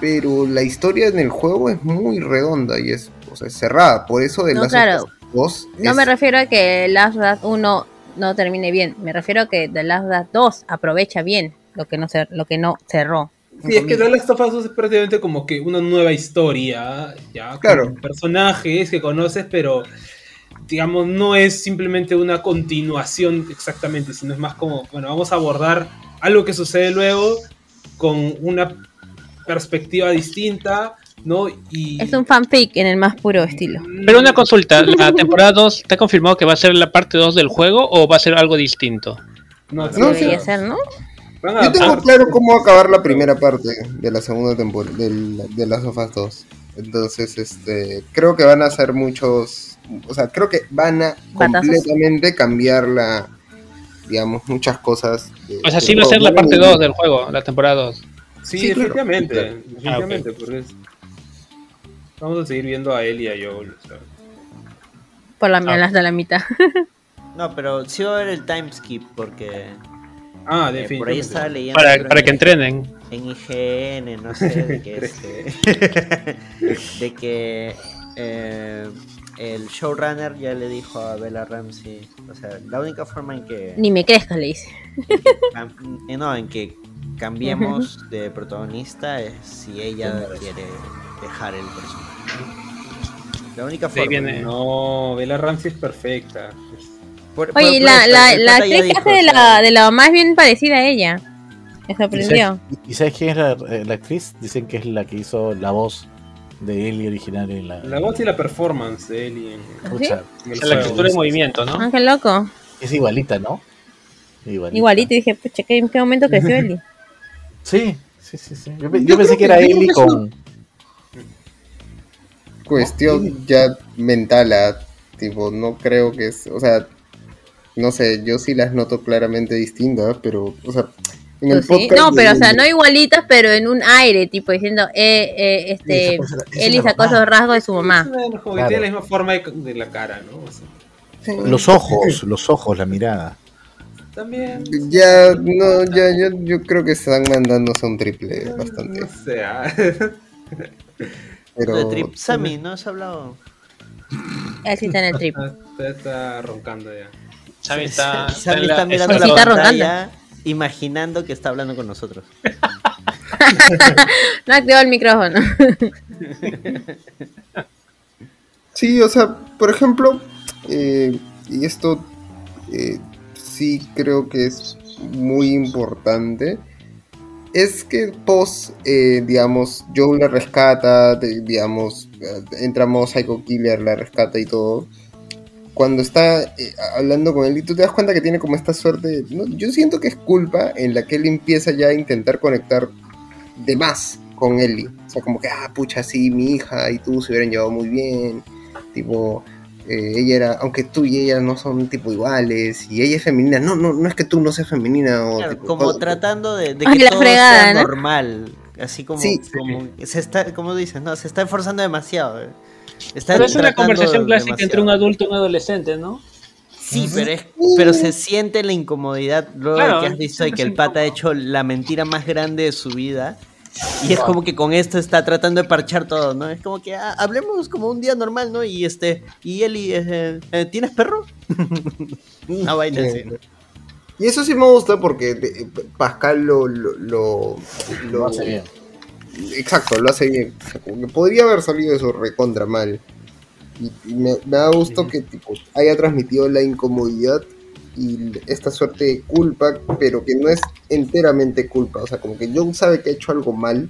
F: pero la historia en el juego es muy redonda y es, o sea, cerrada. Por eso de
G: no,
F: Last
G: claro.
F: of Us 2
G: No
F: es-
G: me refiero a que Last of Us 1 no termine bien, me refiero a que The Last of Us 2 aprovecha bien lo que no cer- lo que no cerró.
C: Sí, es que The Last of Us 2 es prácticamente como que una nueva historia, ya,
F: Claro.
C: con personajes que conoces, pero digamos, no es simplemente una continuación exactamente, sino es más como, bueno, vamos a abordar algo que sucede luego con una perspectiva distinta, ¿no? Y
G: Es un fanfic en el más puro estilo.
B: Pero una consulta, ¿la temporada 2 te ha confirmado que va a ser la parte 2 del juego o va a ser algo distinto?
C: no,
F: No,
G: Debería
F: sí.
G: ser, ¿no?
F: Yo tengo claro cómo va a acabar la primera parte de la segunda temporada de Last of Us 2. Entonces, este, creo que van a hacer muchos, o sea, creo que van a
G: Batazos.
F: completamente cambiar la, digamos, muchas cosas. de-
B: O sea, sí va a ser la parte 2 del juego, la temporada 2.
C: Sí,
F: Sí, claro.
C: definitivamente, definitivamente, porque es- vamos a seguir viendo a él y a Joel. o sea.
G: Por la,
B: Ah.
G: hasta la mitad.
A: No, pero sí va a haber el time skip porque
C: Ah,
A: eh,
C: definitivamente.
A: por ahí estaba leyendo
B: Para, para que entrenen.
A: en IGN, no sé, de que, este, de que eh, el showrunner ya le dijo a Bella Ramsey, o sea, la única forma en que,
G: Ni me crezca, le dice.
A: cam- eh, no, en que cambiemos de protagonista es si ella quiere dejar el personaje. La única forma.
B: viene-
C: No, Bella Ramsey es perfecta.
A: Por-
G: Oye,
A: por
G: la, la, la actriz que hace de la, de la mamá es bien parecida a ella. Me
E: ¿Y
G: sorprendió.
E: sabes, y sabes quién es la, eh, la actriz? Dicen que es la que hizo la voz de Ellie original en la.
C: La voz y la performance de Ellie en,
E: Pucha,
C: en
B: O sea, la captura de movimiento, ¿no?
G: Ah, qué loco.
E: es igualita, ¿no? Igualita.
G: Igualito. Y dije, pucha, ¿qué- ¿en qué momento creció Eli?
E: Sí, sí, sí. sí. Yo, pe-
F: Yo
E: yo pensé que era Ellie
F: que
E: con.
F: cuestión ya mental, ah, tipo, no creo que es, o sea, no sé, yo sí las noto claramente distintas, pero, o sea, en el
G: sí.
F: podcast
G: No, pero o sea, no igualitas, pero en un aire, tipo diciendo, eh, eh, este,
E: Esa cosa- esa es
G: Eli
E: la
G: sacó esos rasgos de su mamá.
C: Que
E: Claro.
C: tiene la misma forma de, de la cara, ¿no? O sea,
F: Sí.
E: Los ojos, los ojos, la mirada.
C: también.
F: Ya, no, ya, yo, yo creo que están mandándose un triple bastante,
C: No sé. ah.
F: pero...
A: de Trip Sammy, ¿no has hablado?
G: Él sí está en el trip.
C: Está, está roncando ya.
B: Sammy está, está
A: Sammy
B: la-
A: está mirando la pantalla, imaginando que está hablando con nosotros.
G: No activó el micrófono.
F: Sí, o sea, por ejemplo, eh, y esto eh, sí creo que es muy importante, es que post, eh, digamos, Joe la rescata, de- digamos, eh, entramos Psycho Killer, la rescata y todo. Cuando está eh, hablando con él y tú te das cuenta que tiene como esta suerte, ¿no? yo siento que es culpa en la que él empieza ya a intentar conectar de más con Ellie. O sea, como que, ah, pucha, sí, mi hija y tú se hubieran llevado muy bien. Tipo, eh, ella era, aunque tú y ella no son tipo iguales, y ella es femenina. No, no, no es que tú no seas femenina o
A: Claro,
F: tipo,
A: como
F: todo-
A: tratando de, que
G: la
A: todo
G: fregada,
A: sea
G: ¿no?
A: normal. Así como,
F: Sí.
A: como se está, como dices, no, se está esforzando demasiado. eh. Está
B: Pero es una conversación clásica
A: demasiado.
B: entre un adulto y un adolescente, ¿no?
A: Sí, pero es, pero se siente la incomodidad luego
B: Claro,
A: de que has visto de que el pata ha hecho la mentira más grande de su vida. Y es como que con esto está tratando de parchar todo, ¿no? Es como que ah, hablemos como un día normal, ¿no? Y este, y Eli, eh, eh, ¿tienes perro? Una vaina así. ¿no?
F: Y eso sí me gusta porque Pascal lo, lo, lo,
E: Lo hace bien.
F: Exacto, lo hace bien. O sea, como que podría haber salido eso recontra mal. Y, me, da gusto que tipo, haya transmitido la incomodidad y esta suerte de culpa, pero que no es enteramente culpa. O sea, como que Joe sabe que ha hecho algo mal,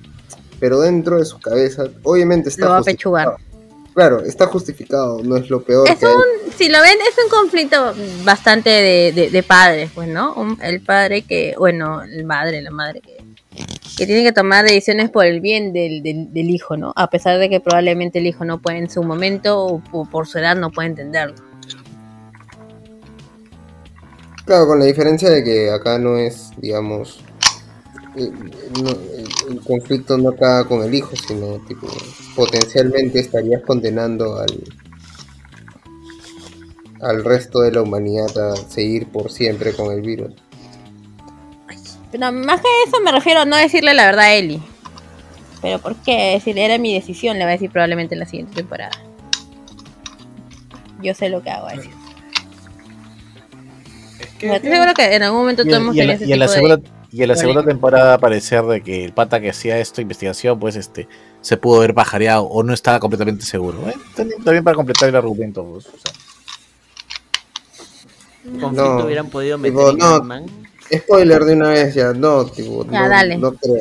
F: pero dentro de su cabeza, obviamente está.
G: Lo va a pechugar.
F: Claro, está justificado, no es lo peor.
G: Es un, si lo ven, es un conflicto bastante de, de, padres, pues, ¿no? el padre que, bueno, el madre, la madre que, que tiene que tomar decisiones por el bien del, del, hijo, ¿no? A pesar de que probablemente el hijo no puede en su momento o por su edad no puede entenderlo.
F: Claro, con la diferencia de que acá no es, digamos, el, conflicto no acaba con el hijo, sino tipo, potencialmente estarías condenando al, al resto de la humanidad a seguir por siempre con el virus.
G: Pero más que eso me refiero a no decirle la verdad a Eli. Pero ¿por qué? Decirle, era mi decisión, le va a decir probablemente en la siguiente temporada. Yo sé lo que hago, a decir. estoy seguro que en algún momento todos hemos tenido ese tipo de...
E: Y en la segunda temporada parecer de que el pata que hacía esto, investigación, pues este se pudo ver pajareado o no estaba completamente seguro. ¿eh? También, para completar el argumento. Pues,
A: Conflicto hubieran podido meter
F: no, Spoiler de una vez ya, no, tipo,
G: ya,
F: no,
G: dale.
F: no creo.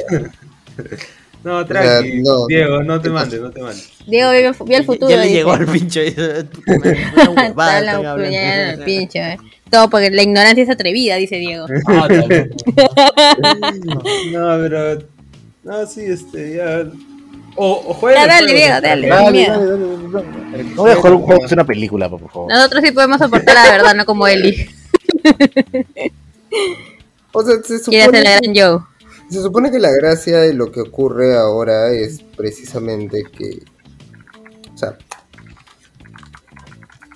C: No, tranqui. Diego, no te mandes, no te mandes.
G: Diego vi, el futuro.
A: Ya, le llegó al pincho.
G: El pincho, eh. Todo porque la ignorancia es atrevida, dice Diego. Ah,
C: no, pero. No, sí, este, ya. O, o juega.
G: Ya, dale, Diego, dale, dale,
E: No voy a jugar un juego, es una película, por favor.
G: Nosotros sí podemos soportar la verdad, no como Eli.
F: O sea, se supone.
G: Que, Joe.
F: Se supone que la gracia de lo que ocurre ahora es precisamente que. O sea.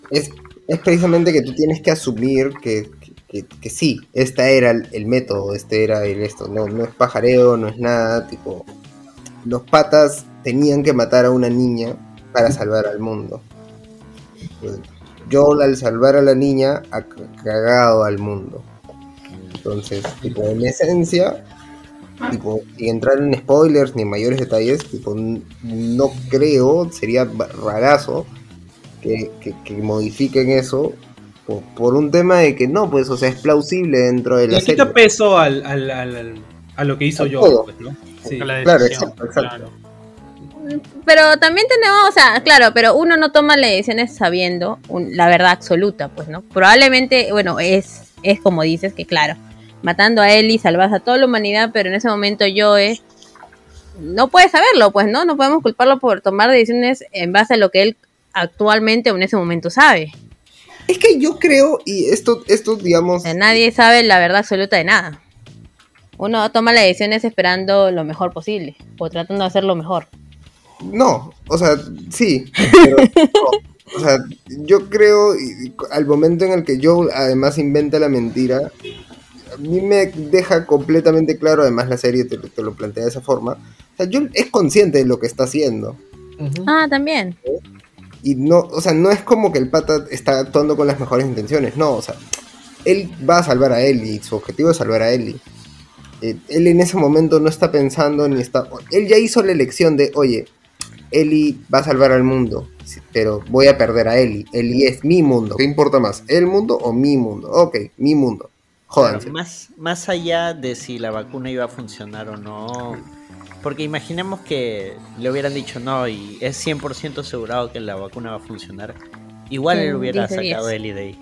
F: Es es precisamente que tú tienes que asumir que, que, sí, este era el, método, este era el esto, no, no es pajareo, no es nada, tipo, los patas tenían que matar a una niña para salvar al mundo. Joel al salvar a la niña ha cagado al mundo. Entonces, tipo, en esencia, tipo, sin entrar en spoilers ni en mayores detalles, tipo, no creo, sería rarazo que, modifiquen eso por, un tema de que no, pues, o sea, es plausible dentro de la
C: Le quita peso al, a lo que hizo yo, pues, ¿no?
F: claro, exacto,
G: Pero también tenemos, o sea, claro, pero uno no toma las decisiones sabiendo la verdad absoluta, pues, ¿no? Probablemente, bueno, es, es como dices, que claro, matando a él y salvas a toda la humanidad, pero en ese momento yo es no puede saberlo, pues, ¿no? No podemos culparlo por tomar decisiones en base a lo que él actualmente o en ese momento sabe.
F: Es que yo creo, y esto, esto digamos...
G: nadie sabe la verdad absoluta de nada. Uno toma las decisiones esperando lo mejor posible, o tratando de hacer lo mejor.
F: No, o sea, sí, O sea, yo creo, al momento en el que Joe además inventa la mentira, mí me deja completamente claro, además la serie te, lo plantea de esa forma, o sea, Joel es consciente de lo que está haciendo.
G: Ah, también.
F: Y no, o sea, no es como que el pata está actuando con las mejores intenciones, no, o sea, él va a salvar a Ellie, su objetivo es salvar a Ellie. Eh, él en ese momento no está pensando ni está... Él ya hizo la elección de, oye, Ellie va a salvar al mundo, pero voy a perder a Ellie. Ellie es mi mundo. ¿Qué importa más? ¿El mundo o mi mundo? Ok, mi mundo. Jódanse.
A: más, más allá de si la vacuna iba a funcionar o no porque imaginemos que le hubieran dicho no y es 100% asegurado que la vacuna va a funcionar. Igual él hubiera sacado el ID.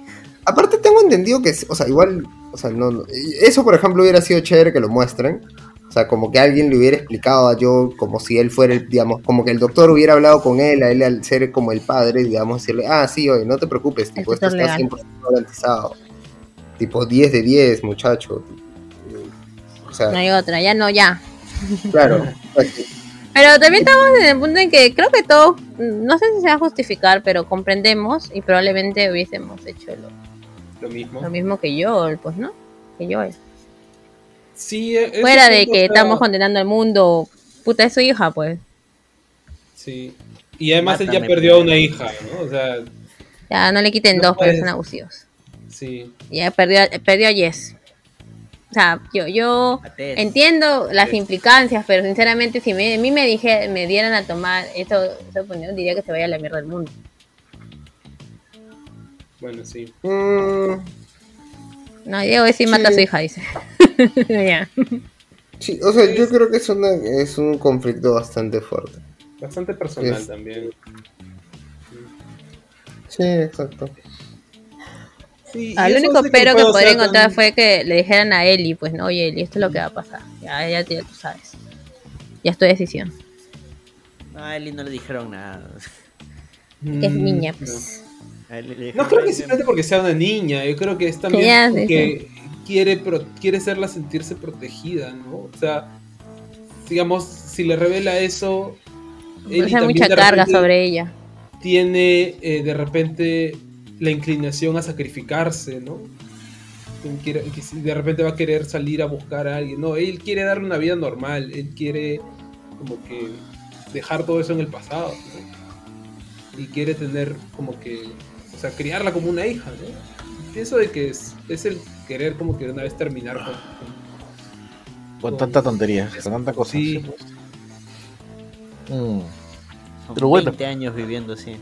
F: Aparte tengo entendido que, o sea, igual, o sea, no, eso por ejemplo hubiera sido chévere que lo muestren. O sea, como que alguien le hubiera explicado a Joe como si él fuera, el, digamos, como que el doctor hubiera hablado con él, a él al ser como el padre, digamos, decirle, ah, sí, oye, no te preocupes, tipo, esto está 100% garantizado. Tipo, 10 de 10, muchacho.
G: O sea, no hay otra, ya no, ya.
F: Claro.
G: Pero también estamos en el punto en que creo que todo, no sé si se va a justificar, pero comprendemos y probablemente hubiésemos hecho
C: lo, mismo.
G: Lo mismo que yo, pues, ¿no? Que yo.
C: Sí,
G: Fuera de que estamos condenando al mundo, puta, es su hija, pues.
C: Sí. Y además él ya perdió a una hija, ¿no? O sea.
G: Ya, no le quiten dos, pero son abusivos.
C: Sí.
G: Ya perdió, perdió a Jess. O sea, yo, yo entiendo las implicancias, pero sinceramente si me, a mí me dije, me dieran a tomar esa, opinión, diría que se vaya a la mierda del mundo.
C: Bueno, sí.
F: Mm,
G: No, Diego sí, mata a su hija, dice. Ya.
F: sí, o sea, yo creo que es, una, es un conflicto bastante fuerte.
C: Bastante personal
F: Es-
C: también.
F: Sí, exacto.
C: Sí, y
G: Ah, lo
C: eso
G: único pero
C: el
G: que
C: juego
G: podría encontrar fue que le dijeran a Eli, pues no, oye Eli, esto es lo que va a pasar. Ya, ya, ya tú sabes. Ya es tu decisión.
A: A Eli no le dijeron nada.
G: Que es
C: Mm,
G: niña, pues.
A: Eli
C: No creo que
A: "Ay,
C: simplemente porque sea una niña, yo creo que es también porque quiere, pro- quiere hacerla sentirse protegida, ¿no? O sea, digamos, si le revela eso, también
G: mucha carga sobre ella.
C: tiene eh, de repente la inclinación a sacrificarse, ¿no? Que quiere- que si de repente va a querer salir a buscar a alguien, no, él quiere darle una vida normal, él quiere como que dejar todo eso en el pasado, ¿no? Y quiere tener como que, o sea, criarla como una hija, ¿no? Pienso de que es, es el querer como que de una vez terminar con... con-
E: Con tanta tontería, con tanta cosa.
C: Sí.
E: Mm, Pero bueno.
A: 20 años viviendo así.
G: Sea,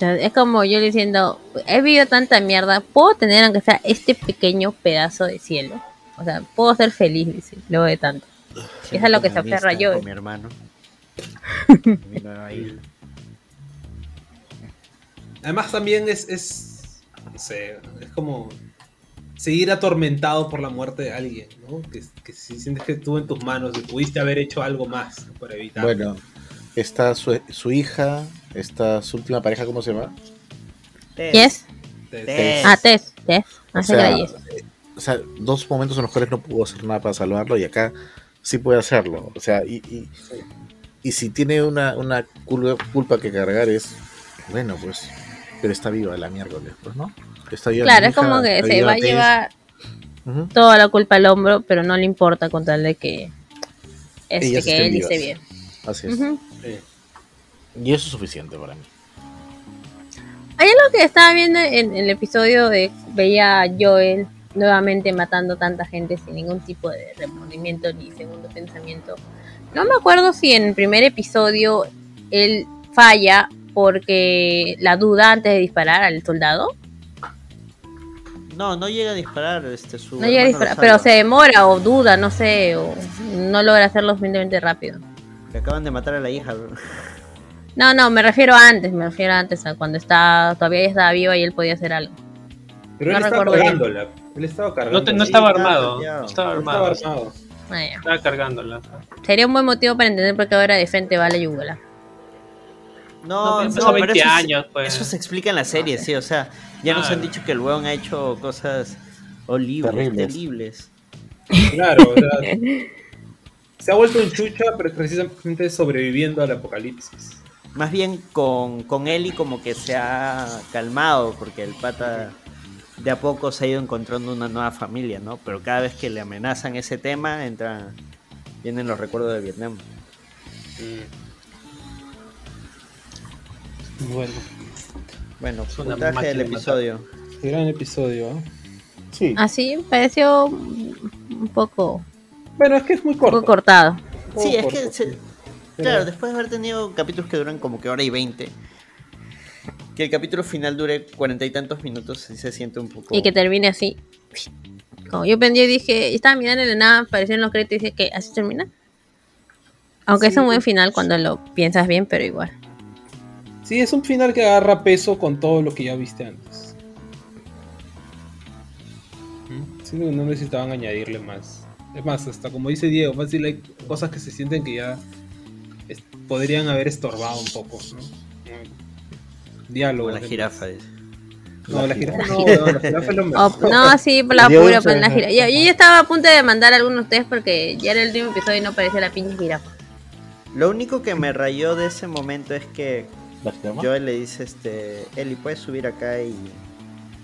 G: es como yo diciendo, he vivido tanta mierda, puedo tener aunque sea este pequeño pedazo de cielo. O sea, puedo ser feliz, dice, luego de tanto. Es a lo que se aferra yo.
A: Con mi hermano. Mi nueva isla.
C: Además también es, es, no sé, es como seguir atormentado por la muerte de alguien, ¿no? Que, que si sientes que estuvo en tus manos y pudiste haber hecho algo más para evitar.
E: Bueno, está su, su hija, está su última pareja, ¿cómo se llama?
G: ¿Yes?
A: Tess.
G: Ah, Tess, Tess.
E: O sea, o sea, dos momentos en los cuales no pudo hacer nada para salvarlo y acá sí puede hacerlo. O sea, y, y, y si tiene una, una culpa, culpa que cargar es, bueno, pues, pero está viva la miércoles, pues, ¿no? Está viva
G: Claro, es
E: hija,
G: como que se va a
E: Tess.
G: llevar toda la culpa al hombro, pero no le importa con tal de que, este, que él esté bien.
E: Así es.
G: Ujú.
C: Sí.
E: Y eso es suficiente para mí.
G: Hay algo que estaba viendo en, en el episodio de veía a Joel nuevamente matando tanta gente sin ningún tipo de remordimiento ni segundo pensamiento. No me acuerdo si en el primer episodio él falla porque la duda antes de disparar al soldado.
A: No, no llega a disparar. Este, su
G: No llega a
A: lo
G: disparar, pero se demora o duda, no sé, o no logra hacerlo suficientemente rápido.
A: Le acaban de matar a la hija. bro.
G: No, no, me refiero a antes, me refiero a antes, a cuando está, todavía ella estaba viva y él podía hacer algo.
C: Pero
G: No
C: él estaba cargándola. Él estaba cargando.
B: No, te- no
A: Sí,
B: estaba
A: estaba
B: armado. No estaba armado.
C: estaba armado.
G: Ah, ya.
B: Estaba cargándola.
G: Sería un buen motivo para entender por qué ahora de frente va a la yugular.
A: No,
B: No,
A: no,
B: pasó
A: pero
B: 20
A: eso, se-
B: años, pues.
A: eso se explica en la serie, sí. O sea, ya nos han dicho que el weón ha hecho cosas horribles,
E: Terribles.
A: terribles.
C: Claro, o sea, se ha vuelto un chucha pero precisamente sobreviviendo al apocalipsis.
A: Más bien con, con Eli como que se ha calmado porque el pata de a poco se ha ido encontrando una nueva familia, ¿no? Pero cada vez que le amenazan ese tema, entra, vienen los recuerdos de Vietnam.
C: Bueno,
A: Bueno,
B: una
A: puntaje del episodio.
C: gran episodio. ¿eh?
E: Sí.
G: Así, pareció un poco,
C: Bueno, es que es muy
G: un
C: corto.
G: poco cortado.
A: Sí, es que, se-
C: sí.
A: claro, después de haber tenido capítulos que duran como que hora y veinte, que el capítulo final dure cuarenta y tantos minutos, sí se siente un poco...
G: Y que termine así. Como yo pendí y dije, y estaba mirando y de nada, aparecieron los créditos y dije que así termina. Aunque es un buen final cuando lo piensas bien, pero igual.
C: Sí, es un final que agarra peso con todo lo que ya viste antes. ¿Mm? Que no necesitaban añadirle más. Es más, hasta como dice Diego, fácil hay cosas que se sienten que ya es- podrían haber estorbado un poco, ¿no? Diálogo.
A: La jirafa, dice.
C: No, la jirafa no, no, la jirafa es lo mejor.
G: Oh, no, sí, por la pura, pero la jirafa. Yo, yo ya estaba a punto de mandar a algunos de ustedes porque ya era el último episodio y no aparecía la pinche jirafa.
A: Lo único que me rayó de ese momento es que. Joel le dice, este, Eli, ¿puedes subir acá y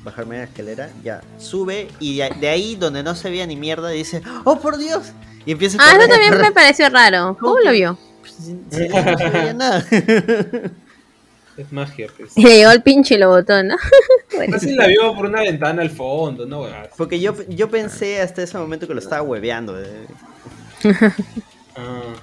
A: bajarme la escalera? Ya, sube y de, de ahí donde no se veía ni mierda dice, ¡Oh, por Dios! Y empieza a
G: Ah, eso también me pareció raro. ¿Cómo lo vio?
A: Pues, sí, sí, no se veía nada.
C: Es magia, pues.
G: Y le llegó el pinche y lo botó, ¿no? Bueno.
C: Fácil la vio por una ventana al fondo, ¿no? huevadas.
A: Porque yo, yo pensé hasta ese momento que lo estaba hueveando. eh.
C: Ah.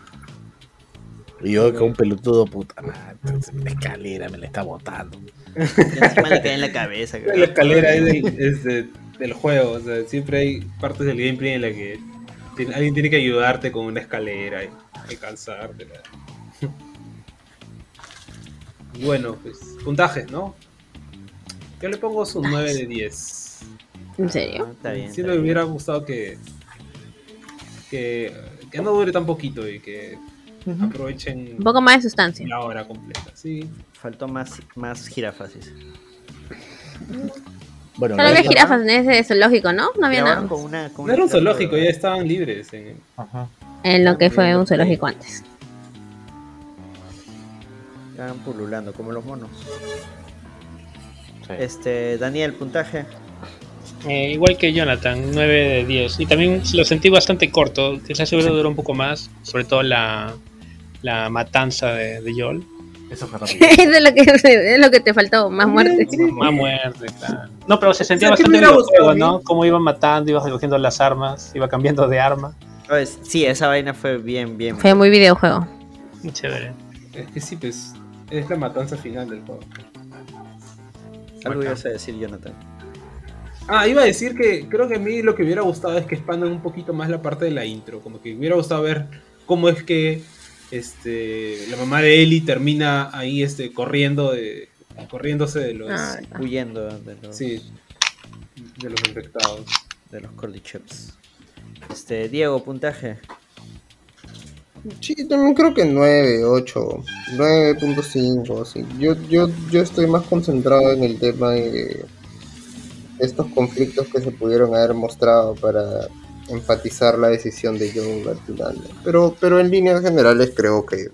E: Y yo con un pelotudo, puta madre, la escalera me la está botando.
A: Y encima le cae en la cabeza.
C: La escalera es, del, es de- del juego, o sea, siempre hay partes del gameplay en la que tiene- alguien tiene que ayudarte con una escalera y alcanzártela. Bueno, pues puntajes, ¿no? Yo le pongo su 9 de 10.
G: ¿En serio?
A: Está bien.
C: Sí
A: está
C: me
A: bien.
C: hubiera gustado que, que que no dure tan poquito y que aprovechen
G: Un poco más de sustancia.
C: la hora completa. Sí.
A: Faltó más, más jirafas. dice.
E: Bueno,
G: Solo había jirafas en ese zoológico, ¿no? No había nada.
A: con una, con
C: No era un zoológico, ya estaban libres. En,
E: Ajá.
G: En lo que fue un zoológico antes.
A: Estaban pululando como los monos.
E: Sí.
A: Este, Daniel, puntaje.
B: Eh, igual que Jonathan, 9 de 10. Y también lo sentí bastante corto. Quizás hubiera durado un poco más. Sobre todo la, la matanza de, de Joel.
E: Eso fue rápido.
G: es, de lo que, es lo que te faltó, más muerte.
B: Más muerte, claro. No, pero se sentía
C: O sea, ¿qué
B: bastante videojuego,
C: gustado a
B: ¿no? Cómo iba matando, iba recogiendo las armas, iba cambiando de arma.
A: Pues, sí, esa vaina fue bien, bien.
G: Fue muy videojuego.
B: Muy chévere.
C: es que sí, pues es la matanza final del juego.
A: Algo ibas a decir, Jonathan.
C: Ah, iba a decir que creo que a mí lo que hubiera gustado es que expandan un poquito más la parte de la intro. Como que hubiera gustado ver cómo es que este, la mamá de Ellie termina ahí este, corriendo de, corriéndose de los,
G: Ah,
A: Huyendo de los,
C: sí, de los infectados.
A: de los Cordyceps. Este, Diego, puntaje.
F: Sí, también creo que 9, 8, 9.5, así. Yo, yo, yo estoy más concentrado en el tema de estos conflictos que se pudieron haber mostrado para enfatizar la decisión de John. ¿no? Pero, pero en líneas generales creo que,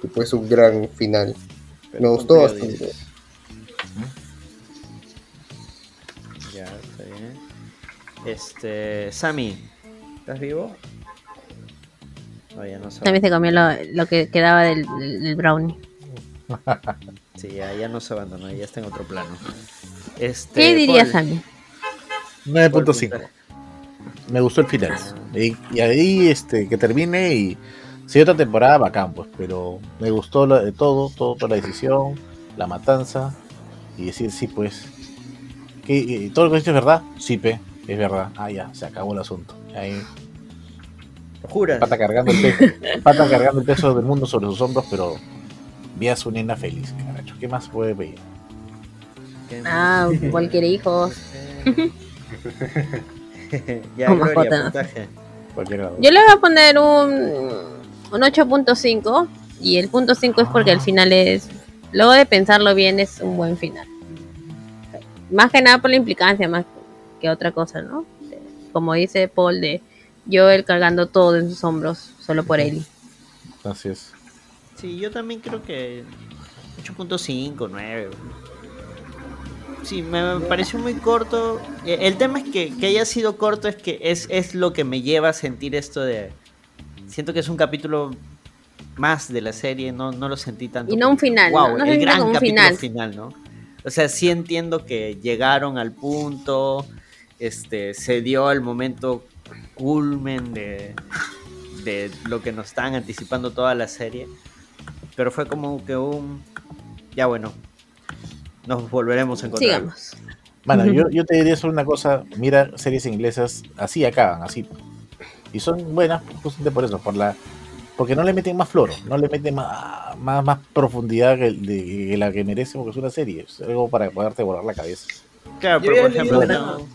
F: que fue un gran final.
A: Pero
F: Me gustó bastante.
A: Ya, está bien. Este, Sammy, ¿estás vivo? Ya no
G: También se comió lo, lo que quedaba del, brownie.
A: Sí, ya, ya no se abandonó, ya está en otro plano. Este,
G: ¿Qué dirías, Sammy?
A: Paul,
E: 9.5. Me gustó el final. Y, y ahí este, que termine y si otra temporada bacán, pues, pero me gustó lo de todo, todo, toda la decisión, la matanza y decir sí, pues. que todo lo que dicho es verdad, sí, pe, es verdad. Ah, ya, se acabó el asunto. Ahí,
A: ¿Juras?
E: pata cargando el peso, pata cargando el peso del mundo sobre sus hombros, pero vi a su nena feliz, carajo. ¿Qué más puede pedir?
G: Ah, cualquier hijo.
A: ya,
G: Como
A: Gloria, puntaje.
G: Yo le voy a poner un, un 8.5 y el punto 5 es porque al final es, luego de pensarlo bien, es un buen final. Más que nada por la implicancia, más que otra cosa, ¿no? Como dice Paul, de Joel cargando todo en sus hombros solo por él.
E: Así es.
A: Sí, yo también creo que 8.5, 9. Sí, me pareció muy corto. Eh, El tema es que, que haya sido corto es que es, es lo que me lleva a sentir esto de... Siento que es un capítulo más de la serie, no, no lo sentí tanto.
G: Y no un final,
A: Wow,
G: ¿no? No se
A: el gran
G: como un
A: capítulo
G: final.
A: ¿no? O sea, sí entiendo que llegaron al punto, este, se dio el momento culmen de, de lo que nos estaban anticipando toda la serie. Pero fue como que un... Ya bueno, nos volveremos a encontrar.
G: Sigamos.
E: Bueno, yo, yo te diría solo una cosa, mira series inglesas, así acaban, así. Y son buenas justamente por eso, por la porque no le meten más floro, no le meten más, más, más profundidad que, de- que la que merece, porque es una serie, es algo para poderte volar la cabeza.
A: Claro, pero por ejemplo,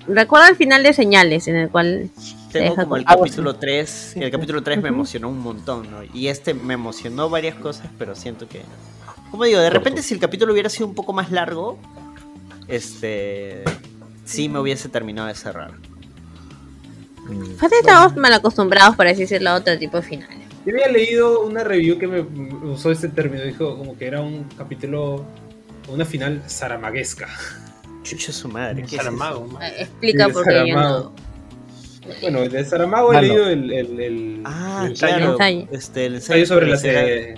G: Recuerda el final de Señales, en el cual
A: tengo
G: deja
A: como el
G: con-
A: capítulo 3, el capítulo 3 me emocionó un montón, ¿no? Y este me emocionó varias cosas, pero siento que... Como digo, de repente si el capítulo hubiera sido un poco más largo, este... Sí me hubiese terminado de cerrar.
E: Mm,
G: Fácil estamos mal acostumbrados para así decirlo a otro tipo de finales.
C: Yo había leído una review que me usó este término, dijo como que era un capítulo, una final saramaguesca.
A: Chucha su madre, ¿qué es
B: Saramago,
A: eso?
B: man.
G: Eh, Explica
C: Sí,
G: por qué yo no.
C: Bueno, de Saramago he leído el, el, el
A: Ah,
B: El ensayo.
A: claro.
G: Ensayo.
A: Este, el
C: ensayo sobre la
A: serie.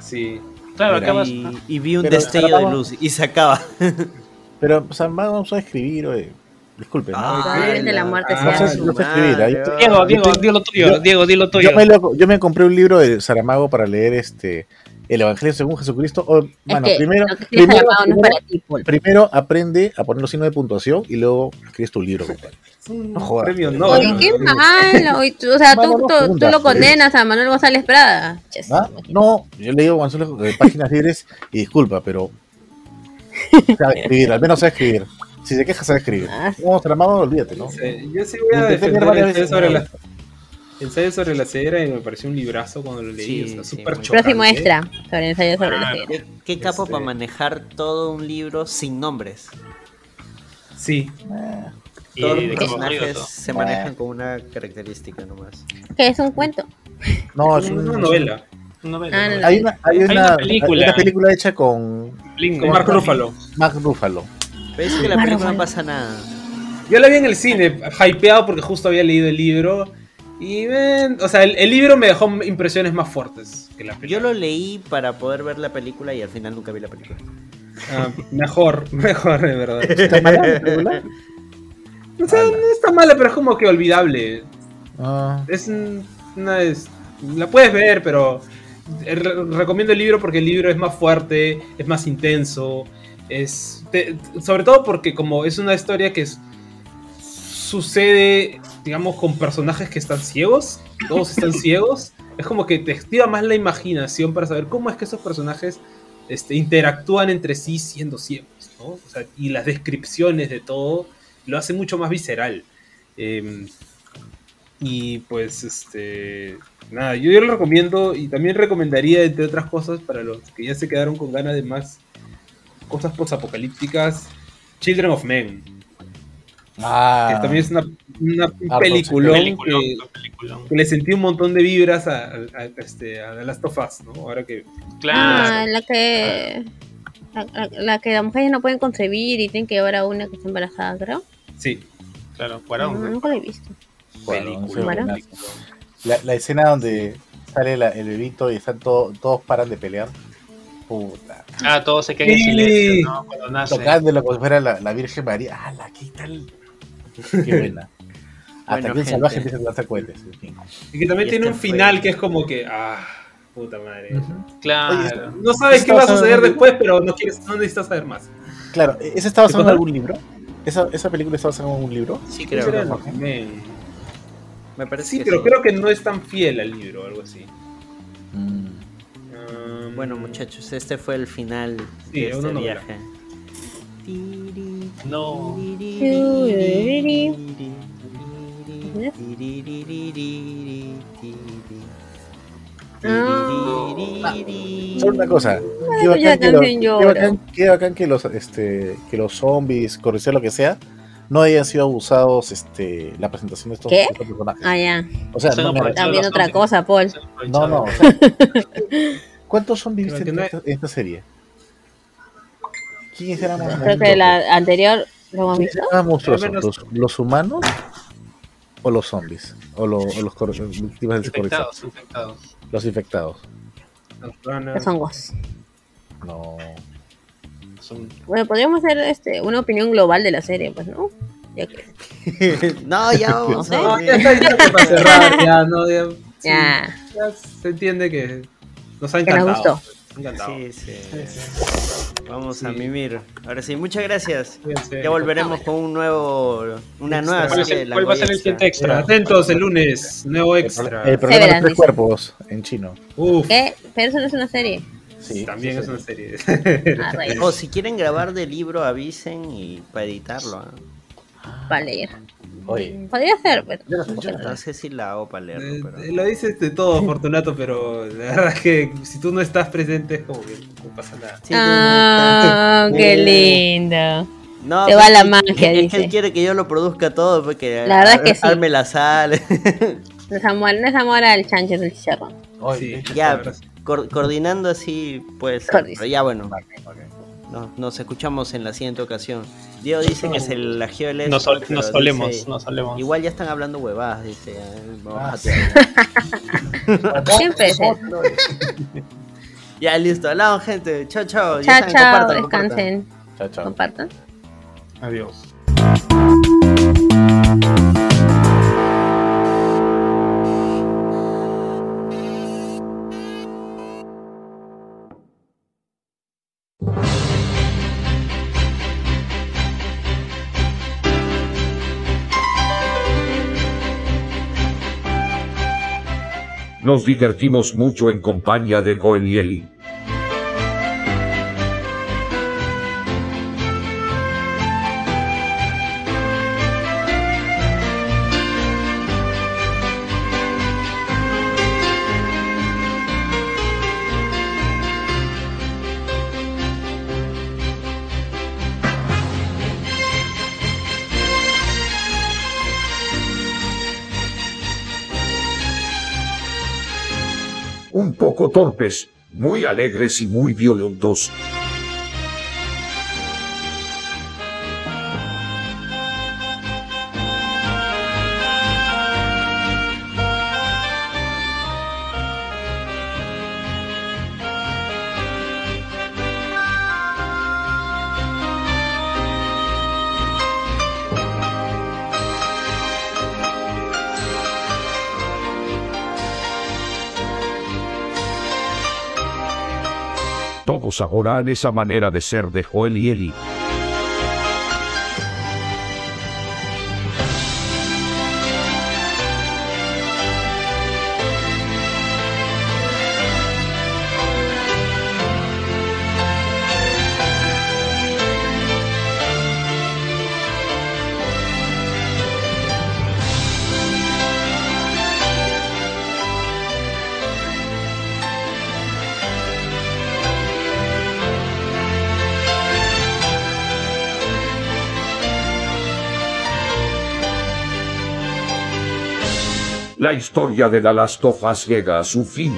C: Sí.
B: Claro,
E: Mira,
B: acabas.
A: Y, y vi un
E: Pero
A: destello de luz y se acaba.
E: Pero San Mago no sabe escribir, oye. Disculpe, ¿no?
A: Ah,
G: Probablemente la muerte
C: Ah,
G: sea
E: no sé,
G: su
E: no sé escribir, ahí estoy-
B: Diego, Diego, di lo tuyo,
E: yo-
B: Diego, di lo tuyo.
E: Yo me, lo- yo me compré un libro de Saramago para leer este el Evangelio según Jesucristo. O,
G: Es
E: bueno,
G: que
E: primero,
G: que
E: primero,
G: Saramago ti,
E: primero aprende a poner los signos de puntuación y luego escribes tu libro, compadre. No jodas.
C: Premio
E: No.
G: Oye, qué malo. y tú- o sea, tú,
E: Mano, no
G: tú- tú
E: fundas,
G: lo
E: pues.
G: condenas a Manuel González Prada. Ches,
E: ¿Ah? No, yo le digo Gonzalo de páginas libres y disculpa, pero sabe escribir, al menos sabe escribir. Si se queja, sabe escribir.
G: Ah.
E: No, Saramago, olvídate, ¿no?
C: Sí, Yo sí voy a defender
E: veces,
C: sobre,
E: no.
C: la, ensayo sobre la ceguera y me pareció un librazo cuando lo leí.
A: Sí,
C: o sea,
A: sí,
C: súper
A: muy
C: chocante.
G: Próximo extra sobre el ensayo sobre la
B: Ah,
G: ceguera.
A: ¿Qué, qué capo
C: Este-
A: para manejar todo un libro sin nombres?
C: Sí.
B: Y
C: todos los
A: personajes se manejan con una característica nomás.
G: Que es un cuento.
E: No,
C: Es una
E: un-
C: novela.
B: Novela,
G: Ah,
B: novela.
G: no,
E: Hay una, hay una,
B: una película.
E: hay una película hecha con
B: Link,
C: Con Mark Ruffalo.
E: Mark Ruffalo.
A: Pero es que la
G: Bueno,
A: película no pasa nada.
C: Yo la vi en el cine, hypeado porque justo había leído el libro. Y ven, o sea, el, el libro me dejó impresiones más fuertes que la
A: Yo
C: película.
A: lo leí para poder ver la película y al final nunca vi la película.
C: Ah, mejor, mejor, de verdad.
E: ¿Está mala la película?
C: O sea, no está mala, pero es como que olvidable.
E: Ah,
C: Es un- una. es- la puedes ver, pero. eh, re- recomiendo el libro porque el libro es más fuerte, es más intenso. Es. te- sobre todo porque, como es una historia que es- sucede, digamos, con personajes que están ciegos. Todos están ciegos. Es como que te activa más la imaginación para saber cómo es que esos personajes este, interactúan entre sí siendo ciegos. ¿no? O sea, y las descripciones de todo lo hace mucho más visceral. Em, y pues, este. Nada, yo, yo lo recomiendo y también recomendaría, entre otras cosas, para los que ya se quedaron con ganas de más cosas posapocalípticas, Children of Men.
E: ah,
C: Que también es una, una un
E: Harto,
C: peliculón,
B: Peliculón,
C: que,
B: peliculón.
C: que le sentí un montón de vibras a, a, a, este, a The Last of Us, ¿no? Ahora que.
G: Ah, la que. La, la- la que las mujeres no pueden concebir y tienen que llevar a una que está embarazada, creo.
C: Sí.
B: Claro,
G: No,
B: Cuarón.
G: nunca la he visto.
E: no
G: película.
E: la, la escena donde sale la- el bebito y están todo- todos paran de pelear. Puta.
B: Ah, todos se quedan en silencio, ¿no? Cuando nace.
E: Tocándolo como si fuera la, la Virgen María. ¡Hala, qué tal! Qué buena. Hasta
A: Bueno,
E: que
A: gente.
E: salvaje empieza a lanzar cohetes. en fin.
C: Y que también
A: Y
C: tiene
A: este
C: un
A: fue-
C: final que es como que. Ah, puta madre.
B: Claro.
C: No sabes qué va a suceder después, pero no, quieres, no necesitas saber más.
E: Claro, ¿ese está basado en algún libro? ¿Esa, ¿Esa película está basada en algún libro?
A: Sí, creo.
C: Men.
A: Me parece
C: Sí,
A: que
C: pero
A: sí.
C: creo que no es tan fiel al libro o algo así.
E: Mm.
C: Um,
A: Bueno, muchachos, este fue el final
C: Sí,
A: de
C: es
A: este viaje.
B: No.
E: Solo una cosa. Qué
G: ya
E: bacán, que,
G: también
E: lo- qué
G: lloro.
E: bacán- qué bacán que los, este, que los zombies, lo que sea, no hayan sido abusados este, la presentación de estos,
G: ¿Qué?
E: de estos personajes.
G: Ah, ya.
E: O sea, no,
G: También otra
B: zombies.
G: cosa, Paul.
E: No, no. o sea, ¿Cuántos zombies viste en esta, en esta serie? ¿Quiénes eran más
G: Creo que la anterior lo hemos
E: ¿Quiénes
G: visto.
E: eran más monstruosos?
C: Al menos-
E: ¿Los, los humanos o los zombies? O, lo- o los víctimas del?
B: Infectados, infectados.
E: Los infectados.
C: Los runners.
G: Los hongos.
E: No.
B: Son-
G: Bueno, podríamos hacer este, una opinión global de la serie, pues, ¿no? Ya que-
A: no, ya vamos.
G: No
C: ya está que para cerrar, ya, no, ya, sí,
G: Ya.
C: ya se entiende que nos ha
G: Que nos
C: encantado.
G: gustó.
C: Nos ha encantado.
A: Sí, sí. Vamos a mimir. Ahora sí, muchas gracias. Ya volveremos con un nuevo, una nueva
B: ¿Cuál, es
A: serie
B: el-
A: de la
B: cuál va a ser el siguiente
A: Extra.
B: Extra?
C: Atentos el lunes, nuevo extra.
E: el problema de los tres cuerpos en chino.
C: Uf,
G: ¿Qué? Pero eso no es una serie.
E: Sí,
C: también
E: sí,
C: es
E: sí.
C: una serie.
G: Ah.
A: O si quieren grabar de libro, avisen y para editarlo. ¿ah?
G: Para leer.
E: Oye,
G: Podría ser, pues.
E: yo no
G: ¿por qué
E: escucho
G: no?
A: Sé si la hago para leerlo,
C: Eh,
A: pero...
C: eh, Lo dices de todo, Fortunato, pero la verdad es que si tú no estás presente es como que no pasa nada.
A: Sí,
G: Ah,
A: no,
G: qué
A: no.
G: lindo.
A: No,
G: Te
A: pues,
G: va la magia,
A: es que él quiere que yo lo produzca todo, porque
G: La verdad es que sí.
A: arme la sal.
G: No es amor, no es amor al chancho, es el chicharrón.
E: oye,
C: Sí.
A: ya, coordinando así, pues. Pero ya bueno, nos, nos escuchamos en la siguiente ocasión. Diego dice que se lagió el
B: Nos,
A: esto,
B: sol- nos solemos,
A: dice,
B: nos solemos.
A: Igual ya están hablando huevadas, dice.
G: Siempre es.
A: Ya, listo, hablamos, gente. Chao, chao.
G: Chao,
A: saben,
G: chao,
A: compartan, compartan.
G: descansen.
E: Chao, chao.
G: Compartan.
B: Adiós.
H: Nos divertimos mucho en compañía de Goel torpes, muy alegres y muy violentos. Todos adoran esa manera de ser de Joel y Eli. La historia de The Last of Us llega a su fin.